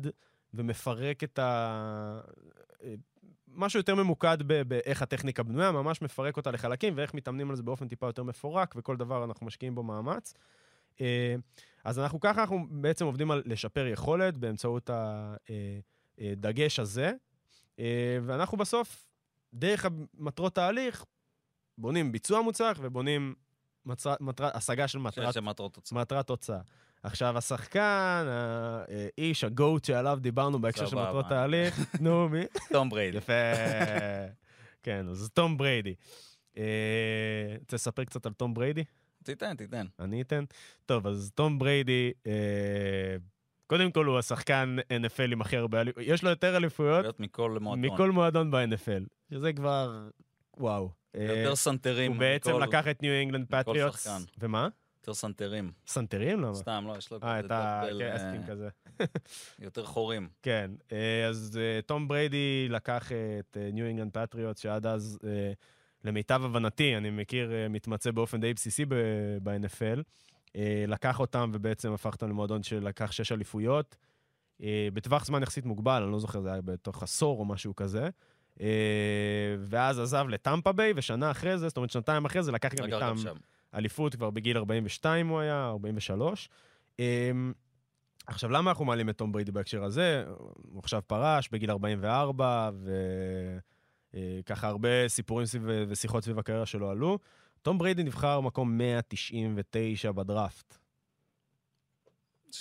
ומפרק את ה... אה, משהו יותר ממוקד באיך הטכניקה בנויה, ממש מפרק אותה לחלקים, ואיך מתאמנים על זה באופן טיפה יותר מפורק, וכל דבר אנחנו משקיעים בו מאמץ. אה, אז אנחנו ככה, אנחנו בעצם עובדים על לשפר יכולת באמצעות הדגש הזה, אה, ואנחנו בסוף, דרך מטרות תהליך, בונים ביצוע מוצלח ובונים מצר, מטר, השגה של מטרת, של מטרות תוצאה. מטרת תוצאה. עכשיו, השחקן, האיש, ה GOAT שעליו דיברנו בהקשר של. מטרות תהליך, *laughs* נו, מי? תום בריידי. יפה. כן, אז תום בריידי. אה, רוצה לספר קצת על תום בריידי? תיתן, תיתן. אני אתן. טוב, אז תום בריידי, אה, קודם כל הוא השחקן NFL עם הכי הרבה אליפויות, יש לו יותר אליפויות מכל מועדון. מכל מועדון ב-NFL, שזה כבר, וואו. אה, יותר סנטרים. הוא בעצם מכל- לקח את ניו אינגלנד פטריוטס. ומה? יותר סנטרים. סנטרים? למה? סתם, לא, יש לו אה, את ה... double, כן, אה, כזה. *laughs* יותר חורים. כן, אה, אז תום בריידי לקח את ניו אינגלנד פטריוטס, שעד אז, אה, למיטב הבנתי, אני מכיר, אה, מתמצא באופן די בסיסי ב-NFL, אה, לקח אותם ובעצם הפך אותם למועדון שלקח שש אליפויות, אה, בטווח זמן יחסית מוגבל, אני לא זוכר, זה היה בתוך עשור או משהו כזה. ואז עזב לטמפה ביי, ושנה אחרי זה, זאת אומרת שנתיים אחרי זה, לקח גם איתם. אליפות כבר בגיל 42 הוא היה, 43. אמ, עכשיו, למה אנחנו מעלים את תום בריידי בהקשר הזה? הוא עכשיו פרש בגיל 44, וככה הרבה סיפורים סביב, ושיחות סביב הקריירה שלו עלו. תום בריידי נבחר מקום 199 בדראפט.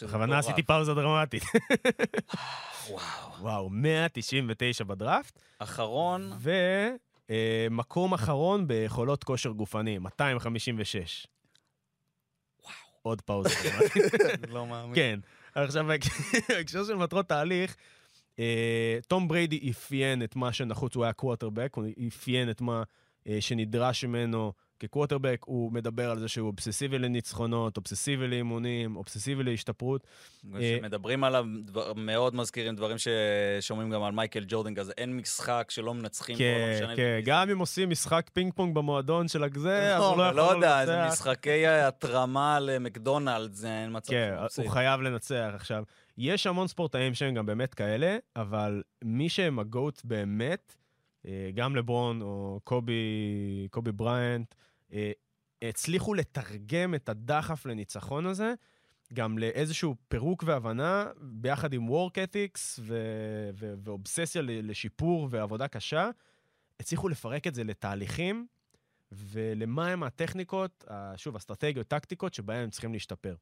בכוונה. עשיתי פאוזה דרמטית. *laughs* וואו. וואו, 199 בדראפט, אחרון, ומקום אחרון ביכולות כושר גופני, 256. וואו. עוד פאוזה *laughs* דרמטית. לא מאמין. כן. עכשיו, בהקשר של מטרות תהליך, אה, תום בריידי אפיין את מה שנחוץ, הוא היה קוורטרבק, הוא אפיין את מה אה, שנדרש ממנו כקוורטרבק, הוא מדבר על זה שהוא אובססיבי לניצחונות, אובססיבי לאימונים, אובססיבי להשתפרות. כשמדברים עליו, דבר- מאוד מזכירים דברים ששומעים גם על מייקל ג'ורדן כזה, אין משחק שלא מנצחים בו, לא כן, משנה. כן. גם אם עושים משחק פינג פונג במועדון של הגזה, אז לא, הוא לא יכול לא יודע, זה לנצח. משחקי התרמה למקדונלדס, אין מצב כן, שהוא מפסיד. הוא חייב לנצח. עכשיו, יש המון ספורטאים שהם גם באמת כאלה, אבל מי שהם ה GOAT באמת, אה, גם לברון או קובי, קובי בריינט, אה, הצליחו לתרגם את הדחף לניצחון הזה, גם לאיזשהו פירוק והבנה, ביחד עם work ethics ו- ו- ואובססיה לשיפור ועבודה קשה, הצליחו לפרק את זה לתהליכים, ולמה הם הטכניקות, שוב, אסטרטגיות, טקטיקות, שבהן הם צריכים להשתפר.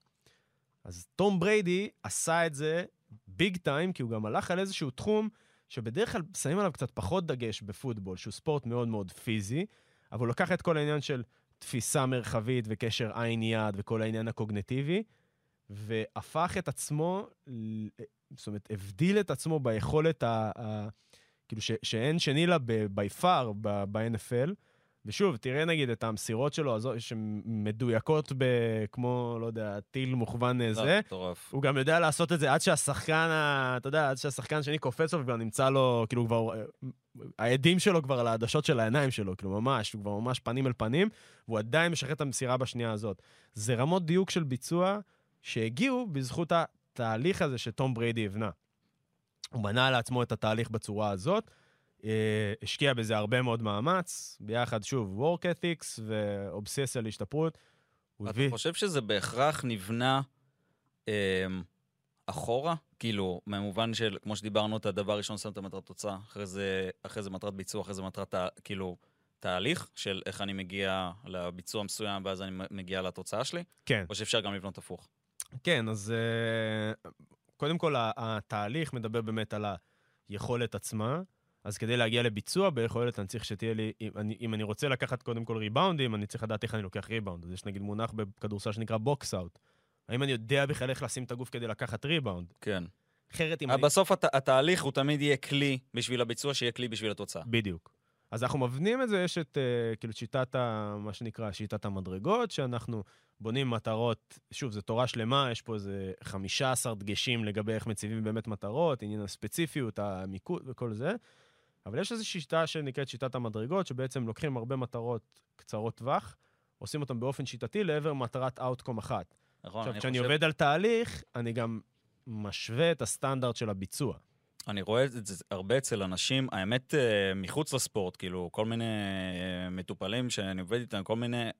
אז תום בריידי עשה את זה ביג טיים, כי הוא גם הלך על איזשהו תחום שבדרך כלל שמים עליו קצת פחות דגש בפוטבול, שהוא ספורט מאוד מאוד פיזי, אבל הוא לקח את כל העניין של תפיסה מרחבית וקשר עין-יד וכל העניין הקוגנטיבי, והפך את עצמו, זאת אומרת, הבדיל את עצמו ביכולת ה... ה כאילו, ש, שאין שני לה ב-by far ב-NFL. ושוב, תראה נגיד את המסירות שלו, שמדויקות. כמו, לא יודע, טיל מוכוון אה, לא, זה. מטורף. הוא גם יודע לעשות את זה עד שהשחקן, אתה יודע, עד שהשחקן השני קופץ לו וכבר נמצא לו, כאילו כבר, אה, העדים שלו כבר על העדשות של העיניים שלו, כאילו ממש, הוא כבר ממש פנים אל פנים, והוא עדיין משחרר את המסירה בשנייה הזאת. זה רמות דיוק של ביצוע שהגיעו בזכות התהליך הזה שתום בריידי הבנה. הוא בנה לעצמו את התהליך בצורה הזאת, השקיע בזה הרבה מאוד מאמץ, ביחד, שוב, work ethics ואובססיה להשתפרות. אתה הביא... חושב שזה בהכרח נבנה אמ, אחורה? כאילו, במובן של, כמו שדיברנו, את הדבר הראשון שם את המטרת תוצאה, אחרי זה, אחרי זה מטרת ביצוע, אחרי זה מטרת, כאילו, תהליך של איך אני מגיע לביצוע מסוים ואז אני מגיע לתוצאה שלי, כן. או שאפשר גם לבנות הפוך. כן, אז אה, קודם כל, התהליך מדבר באמת על היכולת עצמה. אז כדי להגיע לביצוע ביכולת, אני צריך שתהיה לי, אם אני, אם אני רוצה לקחת קודם כל ריבאונדים, אני צריך לדעת איך אני לוקח ריבאונד. אז יש נגיד מונח בכדורסל שנקרא box out. האם אני יודע בכלל איך לשים את הגוף כדי לקחת ריבאונד? כן. אחרת אם. בסוף הת, התהליך הוא תמיד יהיה כלי בשביל הביצוע, שיהיה כלי בשביל התוצאה. בדיוק. אז אנחנו מבנים את זה, יש את אה, כאילו שיטת ה... מה שנקרא שיטת המדרגות, שאנחנו בונים מטרות, שוב, זו תורה שלמה, יש פה איזה 15 דגשים לגבי איך מציבים באמת מטרות, עניין הספציפיות, המיקוד וכל זה, אבל יש איזושהי שיטה שנקראת שיטת המדרגות, שבעצם לוקחים הרבה מטרות קצרות טווח, עושים אותן באופן שיטתי לעבר מטרת אאוטקום אחת. נכון? עכשיו, אני כשאני חושב- עובד על תהליך, אני גם משווה את הסטנדרט של הביצוע. אני רואה את זה הרבה אצל אנשים, האמת, אה, מחוץ לספורט, כאילו, כל מיני אה, מטופלים שאני עובד איתם, כל מיני...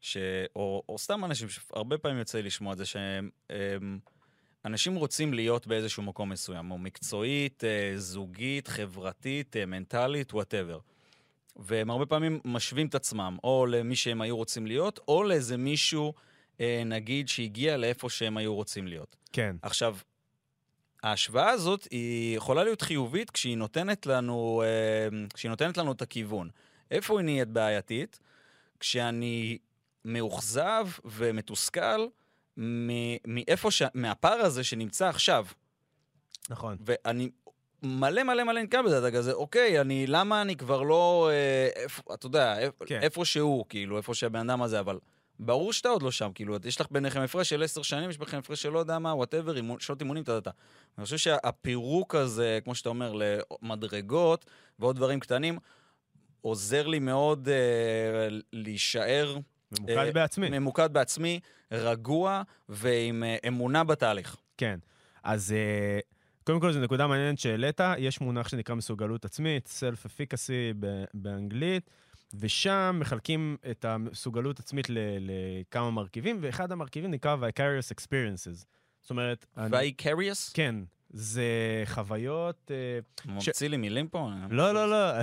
ש... או, או סתם אנשים שהרבה פעמים יוצא לי לשמוע את זה, שהם... הם, אנשים רוצים להיות באיזשהו מקום מסוים, או מקצועית, אה, זוגית, חברתית, אה, מנטלית, whatever. והם הרבה פעמים משווים את עצמם, או למי שהם היו רוצים להיות, או לאיזה מישהו אה, נגיד, שהגיע לאיפה שהם היו רוצים להיות. כן. עכשיו, ההשוואה הזאת היא יכולה להיות חיובית כשהיא נותנת לנו, כשהיא נותנת לנו את הכיוון. איפה היא נהיית בעייתית? כשאני מאוכזב ומתוסכל מאיפה ש... מהפער הזה שנמצא עכשיו. נכון. ואני מלא מלא מלא נתקע בזה, אתה כזה, אוקיי, אני, למה אני כבר לא, אה, איפה, אתה יודע, איפ, כן. איפה שהוא, כאילו, איפה שהבן אדם הזה, אבל ברור שאתה עוד לא שם, כאילו, יש לך ביניכם הפרש של עשר שנים, יש ביניכם הפרש של לא יודע מה, whatever, שעות אימונים, אתה יודע. אני חושב שהפירוק הזה, כמו שאתה אומר, למדרגות ועוד דברים קטנים, עוזר לי מאוד אה, להישאר ממוקד אה, בעצמי. ממוקד בעצמי, רגוע ועם אה, אמונה בתהליך. כן. אז אה, קודם כל, זו נקודה מעניינת שהעלית, יש מונח שנקרא מסוגלות עצמית, self-efficacy ב- באנגלית, ושם מחלקים את המסוגלות עצמית ל- לכמה מרכיבים, ואחד המרכיבים נקרא vicarious experiences. זאת אומרת... אני- ויקריוס? כן, זה חוויות... אה, ממציא לי מילים פה? לא, לא, לא.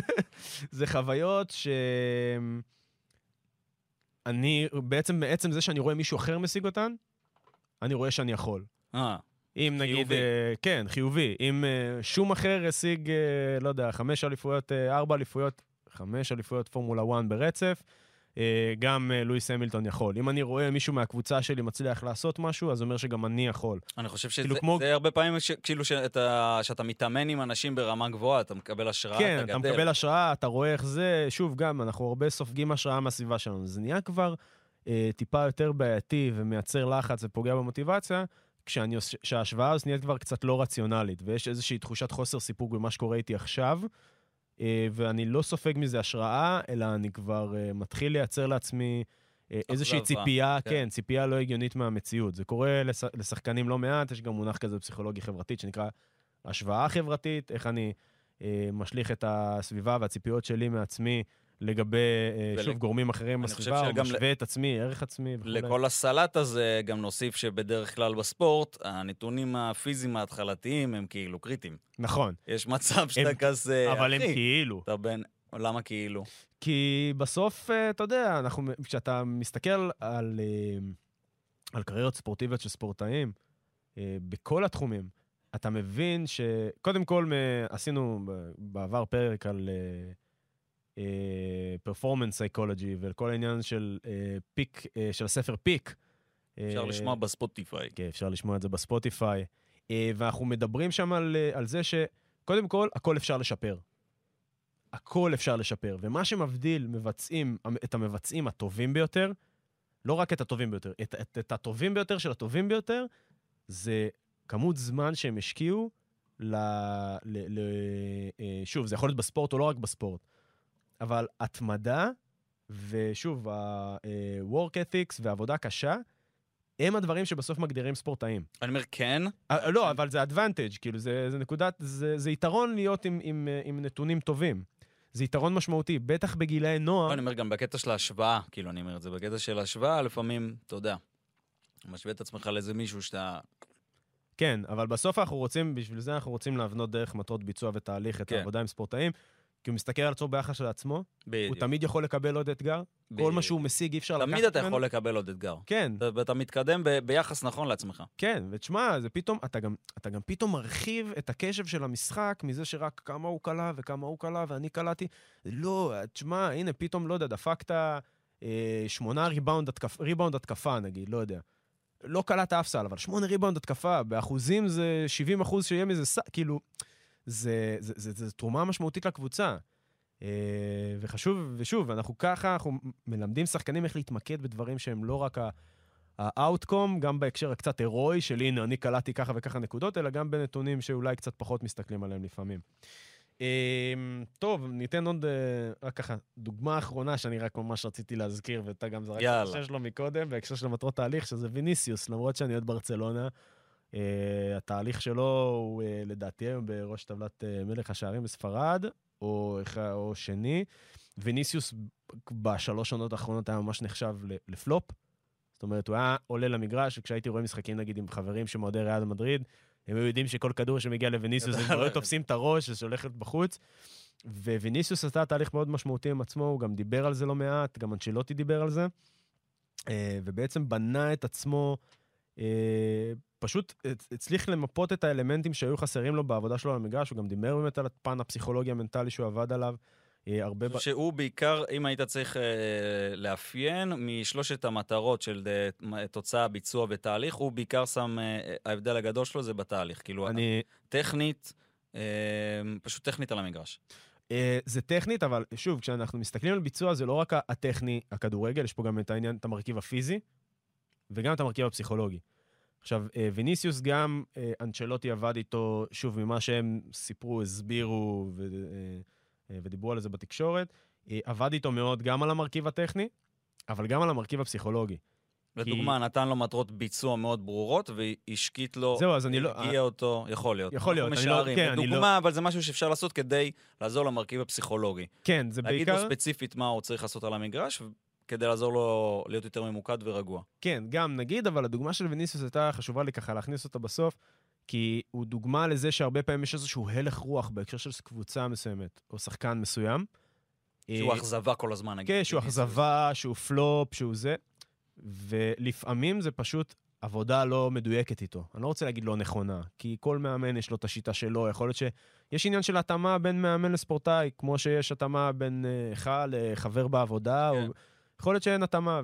*laughs* זה חוויות ש... אני, בעצם, בעצם זה שאני רואה מישהו אחר משיג אותן, אני רואה שאני יכול. אה, אם נגיד, חיובי. אה, כן, חיובי. אם אה, שום אחר השיג, אה, לא יודע, חמש אליפויות, ארבע אליפויות, חמש אליפויות פורמולה 1 ברצף, גם אה, לואיס המילטון יכול. אם אני רואה מישהו מהקבוצה שלי מצליח לעשות משהו, אז אומר שגם אני יכול. אני חושב כאילו, שזה כמו- זה הרבה פעמים, ש- כאילו, שאתה שאתה מתאמן עם אנשים ברמה גבוהה, אתה מקבל השראה, כן, אתה אתה גדל. מקבל השראה, אתה רואה איך זה, שוב, גם, אנחנו הרבה סופגים השראה מהסביבה שלנו. זה נהיה כבר אה, טיפה יותר בעייתי ומייצר לחץ ופוגע במוטיבציה, כשאני, כשההשוואה הזאת נהיית כבר קצת לא רציונלית, ויש איזושהי תחושת חוסר סיפוק במה שקורה איתי עכשיו, אה, ואני לא סופג מזה השראה, אלא אני כבר אה, מתחיל לייצר לעצמי אה, איזושהי ציפייה, כן. כן, ציפייה לא הגיונית מהמציאות. זה קורה לש, לשחקנים לא מעט, יש גם מונח כזה בפסיכולוגיה חברתית שנקרא השוואה חברתית, איך אני אה, משליך את הסביבה והציפיות שלי מעצמי לגבי, אה, ול- שוב, גורמים אחרים בסביבה, או משווה את עצמי, ערך עצמי וכו'. לכל הסלט הזה גם נוסיף שבדרך כלל בספורט, הנתונים הפיזיים ההתחלתיים הם כאילו קריטיים. נכון, יש מצב שאתה הם- כזה, אבל הם אחי, כאילו. אתה בן... למה כאילו? כי בסוף, אה, אתה יודע, אנחנו, כשאתה מסתכל על, אה, על קריירות ספורטיביות של ספורטאים, בכל התחומים, אתה מבין ש... קודם כל, עשינו בעבר פרק על פרפורמנס סייקולוגי וכל העניין של אה, פיק, אה, של הספר פיק. אפשר אה, לשמוע בספוטיפיי. כן, אפשר לשמוע את זה בספוטיפיי. אה, ואנחנו מדברים שם על, על זה שקודם כל, הכל אפשר לשפר. הכל אפשר לשפר. ומה שמבדיל מבצעים, את המבצעים הטובים ביותר, לא רק את הטובים ביותר, את, את, את הטובים ביותר של הטובים ביותר, זה כמות זמן שהם השקיעו ל... ל, ל שוב, זה יכול להיות בספורט או לא רק בספורט, אבל התמדה, ושוב, ה-work ethics ועבודה קשה, הם הדברים שבסוף מגדירים ספורטאים. אני אומר, כן, אה, לא, אבל זה advantage, כאילו, זה, זה נקודת, זה, זה יתרון להיות עם, עם, אה, עם נתונים טובים. זה יתרון משמעותי, בטח בגילאי נוער. אני אומר גם בקטע של ההשוואה, כאילו, אני אומר את זה, בקטע של ההשוואה, לפעמים, אתה יודע, משווה את עצמך לאיזה מישהו שאתה... כן, אבל בסוף אנחנו רוצים, בשביל זה אנחנו רוצים להבנות דרך מטרות ביצוע ותהליך את כן. העבודה עם ספורטאים, כי הוא מסתכל על עצמו ביחס לעצמו, הוא בדיוק. תמיד יכול לקבל עוד אתגר, כל בדיוק. מה שהוא משיג אי אפשר לקחת תמיד אתה ממנו. יכול לקבל עוד אתגר. כן, אתה- ואתה מתקדם ב- ביחס נכון לעצמך. כן, ותשמע, זה פתאום, אתה גם, אתה גם פתאום מרחיב את הקשב של המשחק מזה שרק כמה הוא קלע וכמה הוא קלע ואני קלעתי. לא, תשמע, הנה, פתאום, לא יודע, דפקת אה, שמונה ריבאונד, התקפ, ריבאונד התקפה, נגיד, לא יודע. לא קלעת אף סל, אבל שמונה ריבאונד התקפה, באחוזים זה 70 אחוז שיהיה מזה סל, כאילו, זה, זה, זה, זה, זה תרומה משמעותית לקבוצה. אה, וחשוב, ושוב, אנחנו ככה, אנחנו מלמדים שחקנים איך להתמקד בדברים שהם לא רק ה... האאוטקום, גם בהקשר הקצת הירואי של הנה, אני קלטתי ככה וככה נקודות, אלא גם בנתונים שאולי קצת פחות מסתכלים עליהם לפעמים. אמ, טוב, ניתן עוד, אה, רק ככה, דוגמה אחרונה שאני רק ממש רציתי להזכיר, ואתה גם זרקת את. השם שלו מקודם, בהקשר של מטרות תהליך, שזה ויניסיוס, למרות שאני אוהד ברצלונה. אה, התהליך שלו הוא אה, לדעתי היום בראש טבלת אה, מלך השערים בספרד, או, או שני. ויניסיוס בשלוש שנות האחרונות היה ממש נחשב לפלופ. זאת אומרת, הוא היה עולה למגרש, וכשהייתי רואה משחקים, נגיד, עם חברים שמאוהדי ריאל מדריד, הם היו יודעים שכל כדור שמגיע לוויניסיוס, הם כבר תופסים את הראש ושהולכת בחוץ. וויניסיוס עשה תהליך מאוד משמעותי עם עצמו, הוא גם דיבר על זה לא מעט, גם אנצ'לוטי דיבר על זה. ובעצם בנה את עצמו, פשוט הצליח למפות את האלמנטים שהיו חסרים לו בעבודה שלו על המגרש, הוא גם דיבר באמת על הפן הפסיכולוגי המנטלי שהוא עבד עליו. אה, הרבה... שהוא בעיקר, אם היית צריך אה, לאפיין, משלושת המטרות של אה, תוצאה, ביצוע ותהליך, הוא בעיקר שם, אה, ההבדל הגדול שלו זה בתהליך. כאילו, אני... טכנית, אה, פשוט טכנית על המגרש. אה, זה טכנית, אבל שוב, כשאנחנו מסתכלים על ביצוע, זה לא רק הטכני, הכדורגל, יש פה גם את העניין, את המרכיב הפיזי, וגם את המרכיב הפסיכולוגי. עכשיו, אה, ויניסיוס גם, אה, אנצ'לוטי עבד איתו, שוב, ממה שהם סיפרו, הסבירו ו, ודיברו על זה בתקשורת, עבד איתו מאוד גם על המרכיב הטכני, אבל גם על המרכיב הפסיכולוגי. לדוגמה, כי... נתן לו מטרות ביצוע מאוד ברורות, והשקיט לו, זהו, אז אני לא... הגיע אותו, יכול להיות. יכול להיות, אני לא... כן, אני לא... לדוגמה, אבל זה משהו שאפשר לעשות כדי לעזור למרכיב הפסיכולוגי. כן, זה להגיד בעיקר... להגיד לו ספציפית מה הוא צריך לעשות על המגרש, כדי לעזור לו להיות יותר ממוקד ורגוע. כן, גם נגיד, אבל הדוגמה של וניסיוס הייתה חשובה לי ככה להכניס אותה בסוף, כי הוא דוגמה לזה שהרבה פעמים יש איזשהו הלך רוח בהקשר של קבוצה מסוימת, או שחקן מסוים. שהוא אכזבה כל הזמן, נגיד. כן, שהוא אכזבה, שהוא פלופ, שהוא זה. ולפעמים זה פשוט עבודה לא מדויקת איתו. אני לא רוצה להגיד לא נכונה, כי כל מאמן יש לו את השיטה שלו. יכול להיות שיש עניין של התאמה בין מאמן לספורטאי, כמו שיש התאמה בין לך אה, לחבר בעבודה, כן. או... יכול להיות שאין התאמה.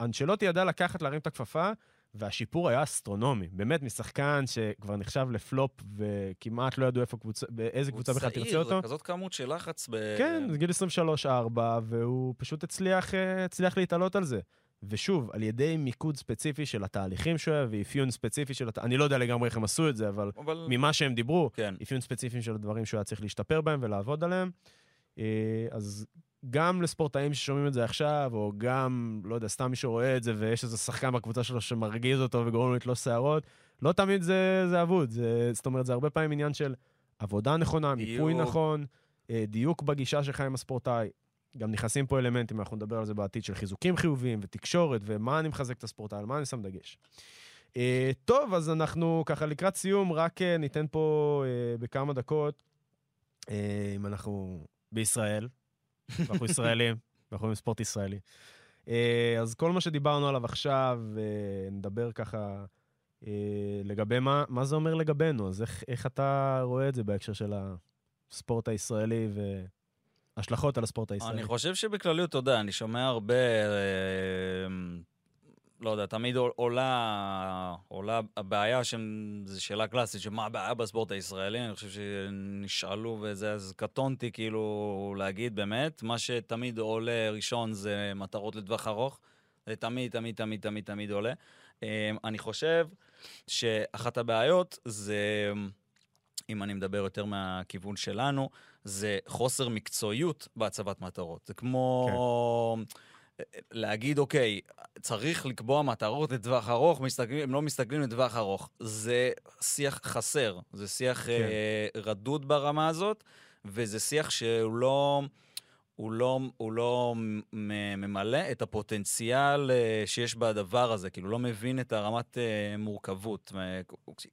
ואנשלוטי ידע לקחת, להרים את הכפפה, והשיפור היה אסטרונומי. באמת, משחקן שכבר נחשב לפלופ וכמעט לא ידעו איפה קבוצה, באיזה קבוצה בכלל תרצה אותו. הוא צעיר, כזאת כמות של לחץ ב... כן, זה גיל 23-4, והוא פשוט הצליח, אה, הצליח להתעלות על זה. ושוב, על ידי מיקוד ספציפי של התהליכים שהוא היה, ואפיון ספציפי של... הת... אני לא יודע לגמרי איך הם עשו את זה, אבל, אבל... ממה שהם דיברו, כן. אפיון ספציפי של הדברים שהוא היה צריך להשתפר בהם ולעבוד עליהם. אה, אז גם לספורטאים ששומעים את זה עכשיו, או גם, לא יודע, סתם מי שרואה את זה, ויש איזה שחקן בקבוצה שלו שמרגיז אותו וגורם לו לתלוש שערות, לא תמיד זה, זה אבוד. זה, זאת אומרת, זה הרבה פעמים עניין של עבודה נכונה, מיפוי נכון, אה, דיוק בגישה שלך עם הספורטאי. גם נכנסים פה אלמנטים, אנחנו נדבר על זה בעתיד, של חיזוקים חיוביים ותקשורת, ומה אני מחזק את הספורטאי, על מה אני שם דגש. Uh, טוב, אז אנחנו ככה לקראת סיום, רק uh, ניתן פה uh, בכמה דקות, אם אנחנו בישראל, אנחנו ישראלים, אנחנו עם ספורט ישראלי. Uh, אז כל מה שדיברנו עליו עכשיו, uh, נדבר ככה uh, לגבי מה, מה זה אומר לגבינו, אז איך, איך אתה רואה את זה בהקשר של הספורט הישראלי ו... השלכות על הספורט הישראלי. אני חושב שבכלליות, אתה יודע, אני שומע הרבה, אה, לא יודע, תמיד עולה, עולה הבעיה, זו שאלה קלאסית, שמה הבעיה בספורט הישראלי, אני חושב שנשאלו וזה, אז קטונתי כאילו להגיד באמת, מה שתמיד עולה ראשון זה מטרות לטווח ארוך, זה תמיד, תמיד, תמיד, תמיד, תמיד עולה. אה, אני חושב שאחת הבעיות זה, אם אני מדבר יותר מהכיוון שלנו, זה חוסר מקצועיות בהצבת מטרות. זה כמו... כן. להגיד, אוקיי, צריך לקבוע מטרות לטווח ארוך, מסתכלים, הם לא מסתכלים לטווח ארוך. זה שיח חסר, זה שיח כן. אה, רדוד ברמה הזאת, וזה שיח שהוא לא... הוא לא, הוא לא ממלא את הפוטנציאל אה, שיש בדבר הזה, כאילו לא מבין את הרמת אה, מורכבות.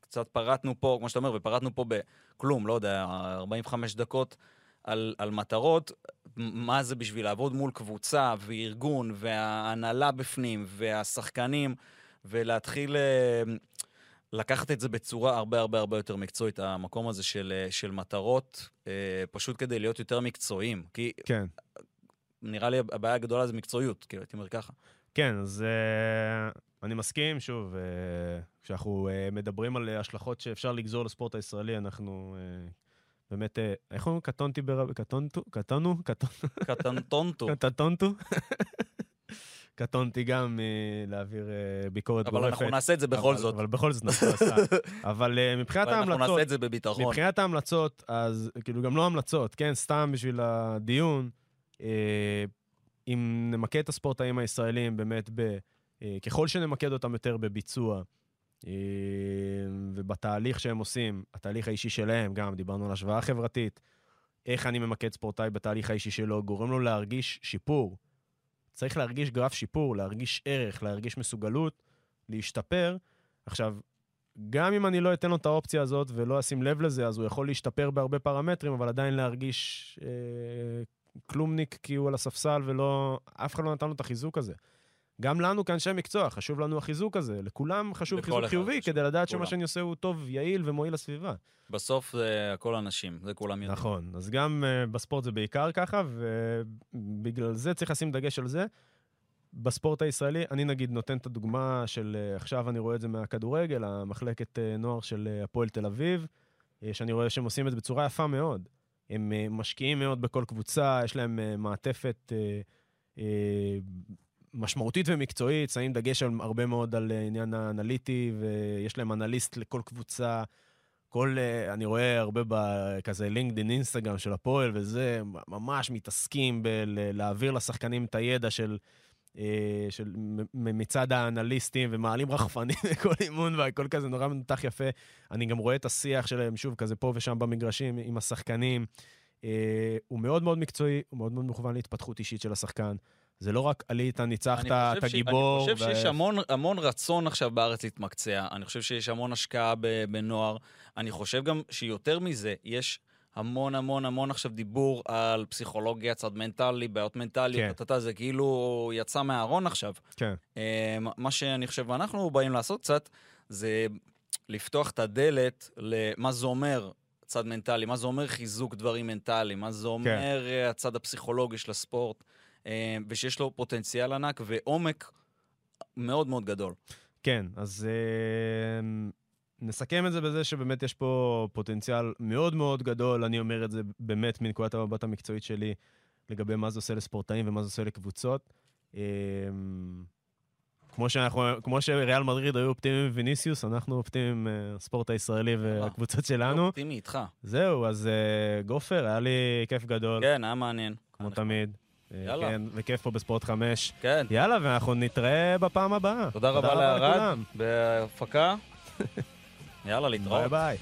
קצת פרטנו פה, כמו שאתה אומר, ופרטנו פה בכלום, לא יודע, 45 דקות על, על מטרות, מה זה בשביל לעבוד מול קבוצה וארגון וההנהלה בפנים והשחקנים, ולהתחיל אה, לקחת את זה בצורה הרבה הרבה הרבה יותר מקצועית, המקום הזה של, של מטרות, פשוט כדי להיות יותר מקצועיים. כי כן. נראה לי הבעיה הגדולה זה מקצועיות, כאילו, הייתי אומר ככה. כן, אז uh, אני מסכים, שוב, uh, כשאנחנו uh, מדברים על השלכות שאפשר לגזור לספורט הישראלי, אנחנו uh, באמת, uh, איך אומרים? קטונתי ברב... קטונטו? קטונו? קטנטונטו. קטנטונטו. *laughs* קטונתי גם להעביר ביקורת גורפת. אבל אנחנו נעשה את זה בכל זאת. אבל בכל זאת נעשה. *laughs* אבל מבחינת ההמלצות... אנחנו נעשה את זה בביטחון. מבחינת ההמלצות, אז כאילו גם לא המלצות, כן? סתם בשביל הדיון. אה, אם נמקד את הספורטאים הישראלים באמת ב... אה, ככל שנמקד אותם יותר בביצוע אה, ובתהליך שהם עושים, התהליך האישי שלהם, גם דיברנו על השוואה חברתית, איך אני ממקד ספורטאי בתהליך האישי שלו, גורם לו להרגיש שיפור. צריך להרגיש גרף שיפור, להרגיש ערך, להרגיש מסוגלות, להשתפר. עכשיו, גם אם אני לא אתן לו את האופציה הזאת ולא אשים לב לזה, אז הוא יכול להשתפר בהרבה פרמטרים, אבל עדיין להרגיש אה, כלומניק כי הוא על הספסל ולא... אף אחד לא נתן לו את החיזוק הזה. גם לנו כאנשי מקצוע, חשוב לנו החיזוק הזה. לכולם חשוב חיזוק חיובי, חשוב, כדי לדעת שמה לכולם. שאני עושה הוא טוב, יעיל ומועיל לסביבה. בסוף זה הכל אנשים, זה כולם יודעים. נכון, אז גם uh, בספורט זה בעיקר ככה, ובגלל זה צריך לשים דגש על זה. בספורט הישראלי, אני נגיד נותן את הדוגמה של, uh, עכשיו אני רואה את זה מהכדורגל, המחלקת uh, נוער של uh, הפועל תל אביב, uh, שאני רואה שהם עושים את זה בצורה יפה מאוד. הם uh, משקיעים מאוד בכל קבוצה, יש להם uh, מעטפת uh, משמעותית ומקצועית, שמים דגש על, הרבה מאוד על uh, עניין האנליטי, ויש להם אנליסט לכל קבוצה. כל, אה, אני רואה הרבה בכזה לינקדאין, אינסטגרם של הפועל וזה, ממש מתעסקים בלהעביר לשחקנים את הידע של, אה, של מצד האנליסטים, ומעלים רחפנים *laughs* לכל אימון והכל כזה נורא מנותח יפה. אני גם רואה את השיח שלהם, שוב, כזה פה ושם במגרשים עם השחקנים. אה, הוא מאוד מאוד מקצועי, הוא מאוד מאוד מכוון להתפתחות אישית של השחקן. זה לא רק עלית, ניצחת, אתה גיבור. אני חושב ו- שיש המון, המון רצון עכשיו בארץ להתמקצע. אני חושב שיש המון השקעה בנוער. אני חושב גם שיותר מזה, יש המון המון המון עכשיו דיבור על פסיכולוגיה, צד מנטלי, בעיות מנטליות, כן. אתה זה כאילו יצא מהארון עכשיו. כן, אה, מה שאני חושב, ואנחנו באים לעשות קצת, זה לפתוח את הדלת למה זה אומר צד מנטלי, מה זה אומר חיזוק דברים מנטליים, מה זה אומר כן. הצד הפסיכולוגי של הספורט, ושיש לו פוטנציאל ענק ועומק מאוד מאוד גדול. כן, אז אה, נסכם את זה בזה שבאמת יש פה פוטנציאל מאוד מאוד גדול, אני אומר את זה באמת מנקודת המבט המקצועית שלי, לגבי מה זה עושה לספורטאים ומה זה עושה לקבוצות. אה, כמו, שאנחנו, כמו שריאל מדריד היו אופטימיים עם ויניסיוס, אנחנו אופטימיים עם אה, הספורט הישראלי והקבוצות שלנו. אופטימי איתך. זהו, אז אה, גופר, היה לי כיף גדול, כן, היה מעניין. כמו תמיד. אה, יאללה. כן, וכיף פה בספורט 5. כן. יאללה, ואנחנו נתראה בפעם הבאה. תודה רבה לארד. בהפקה. *laughs* יאללה, להתראות. ביי ביי.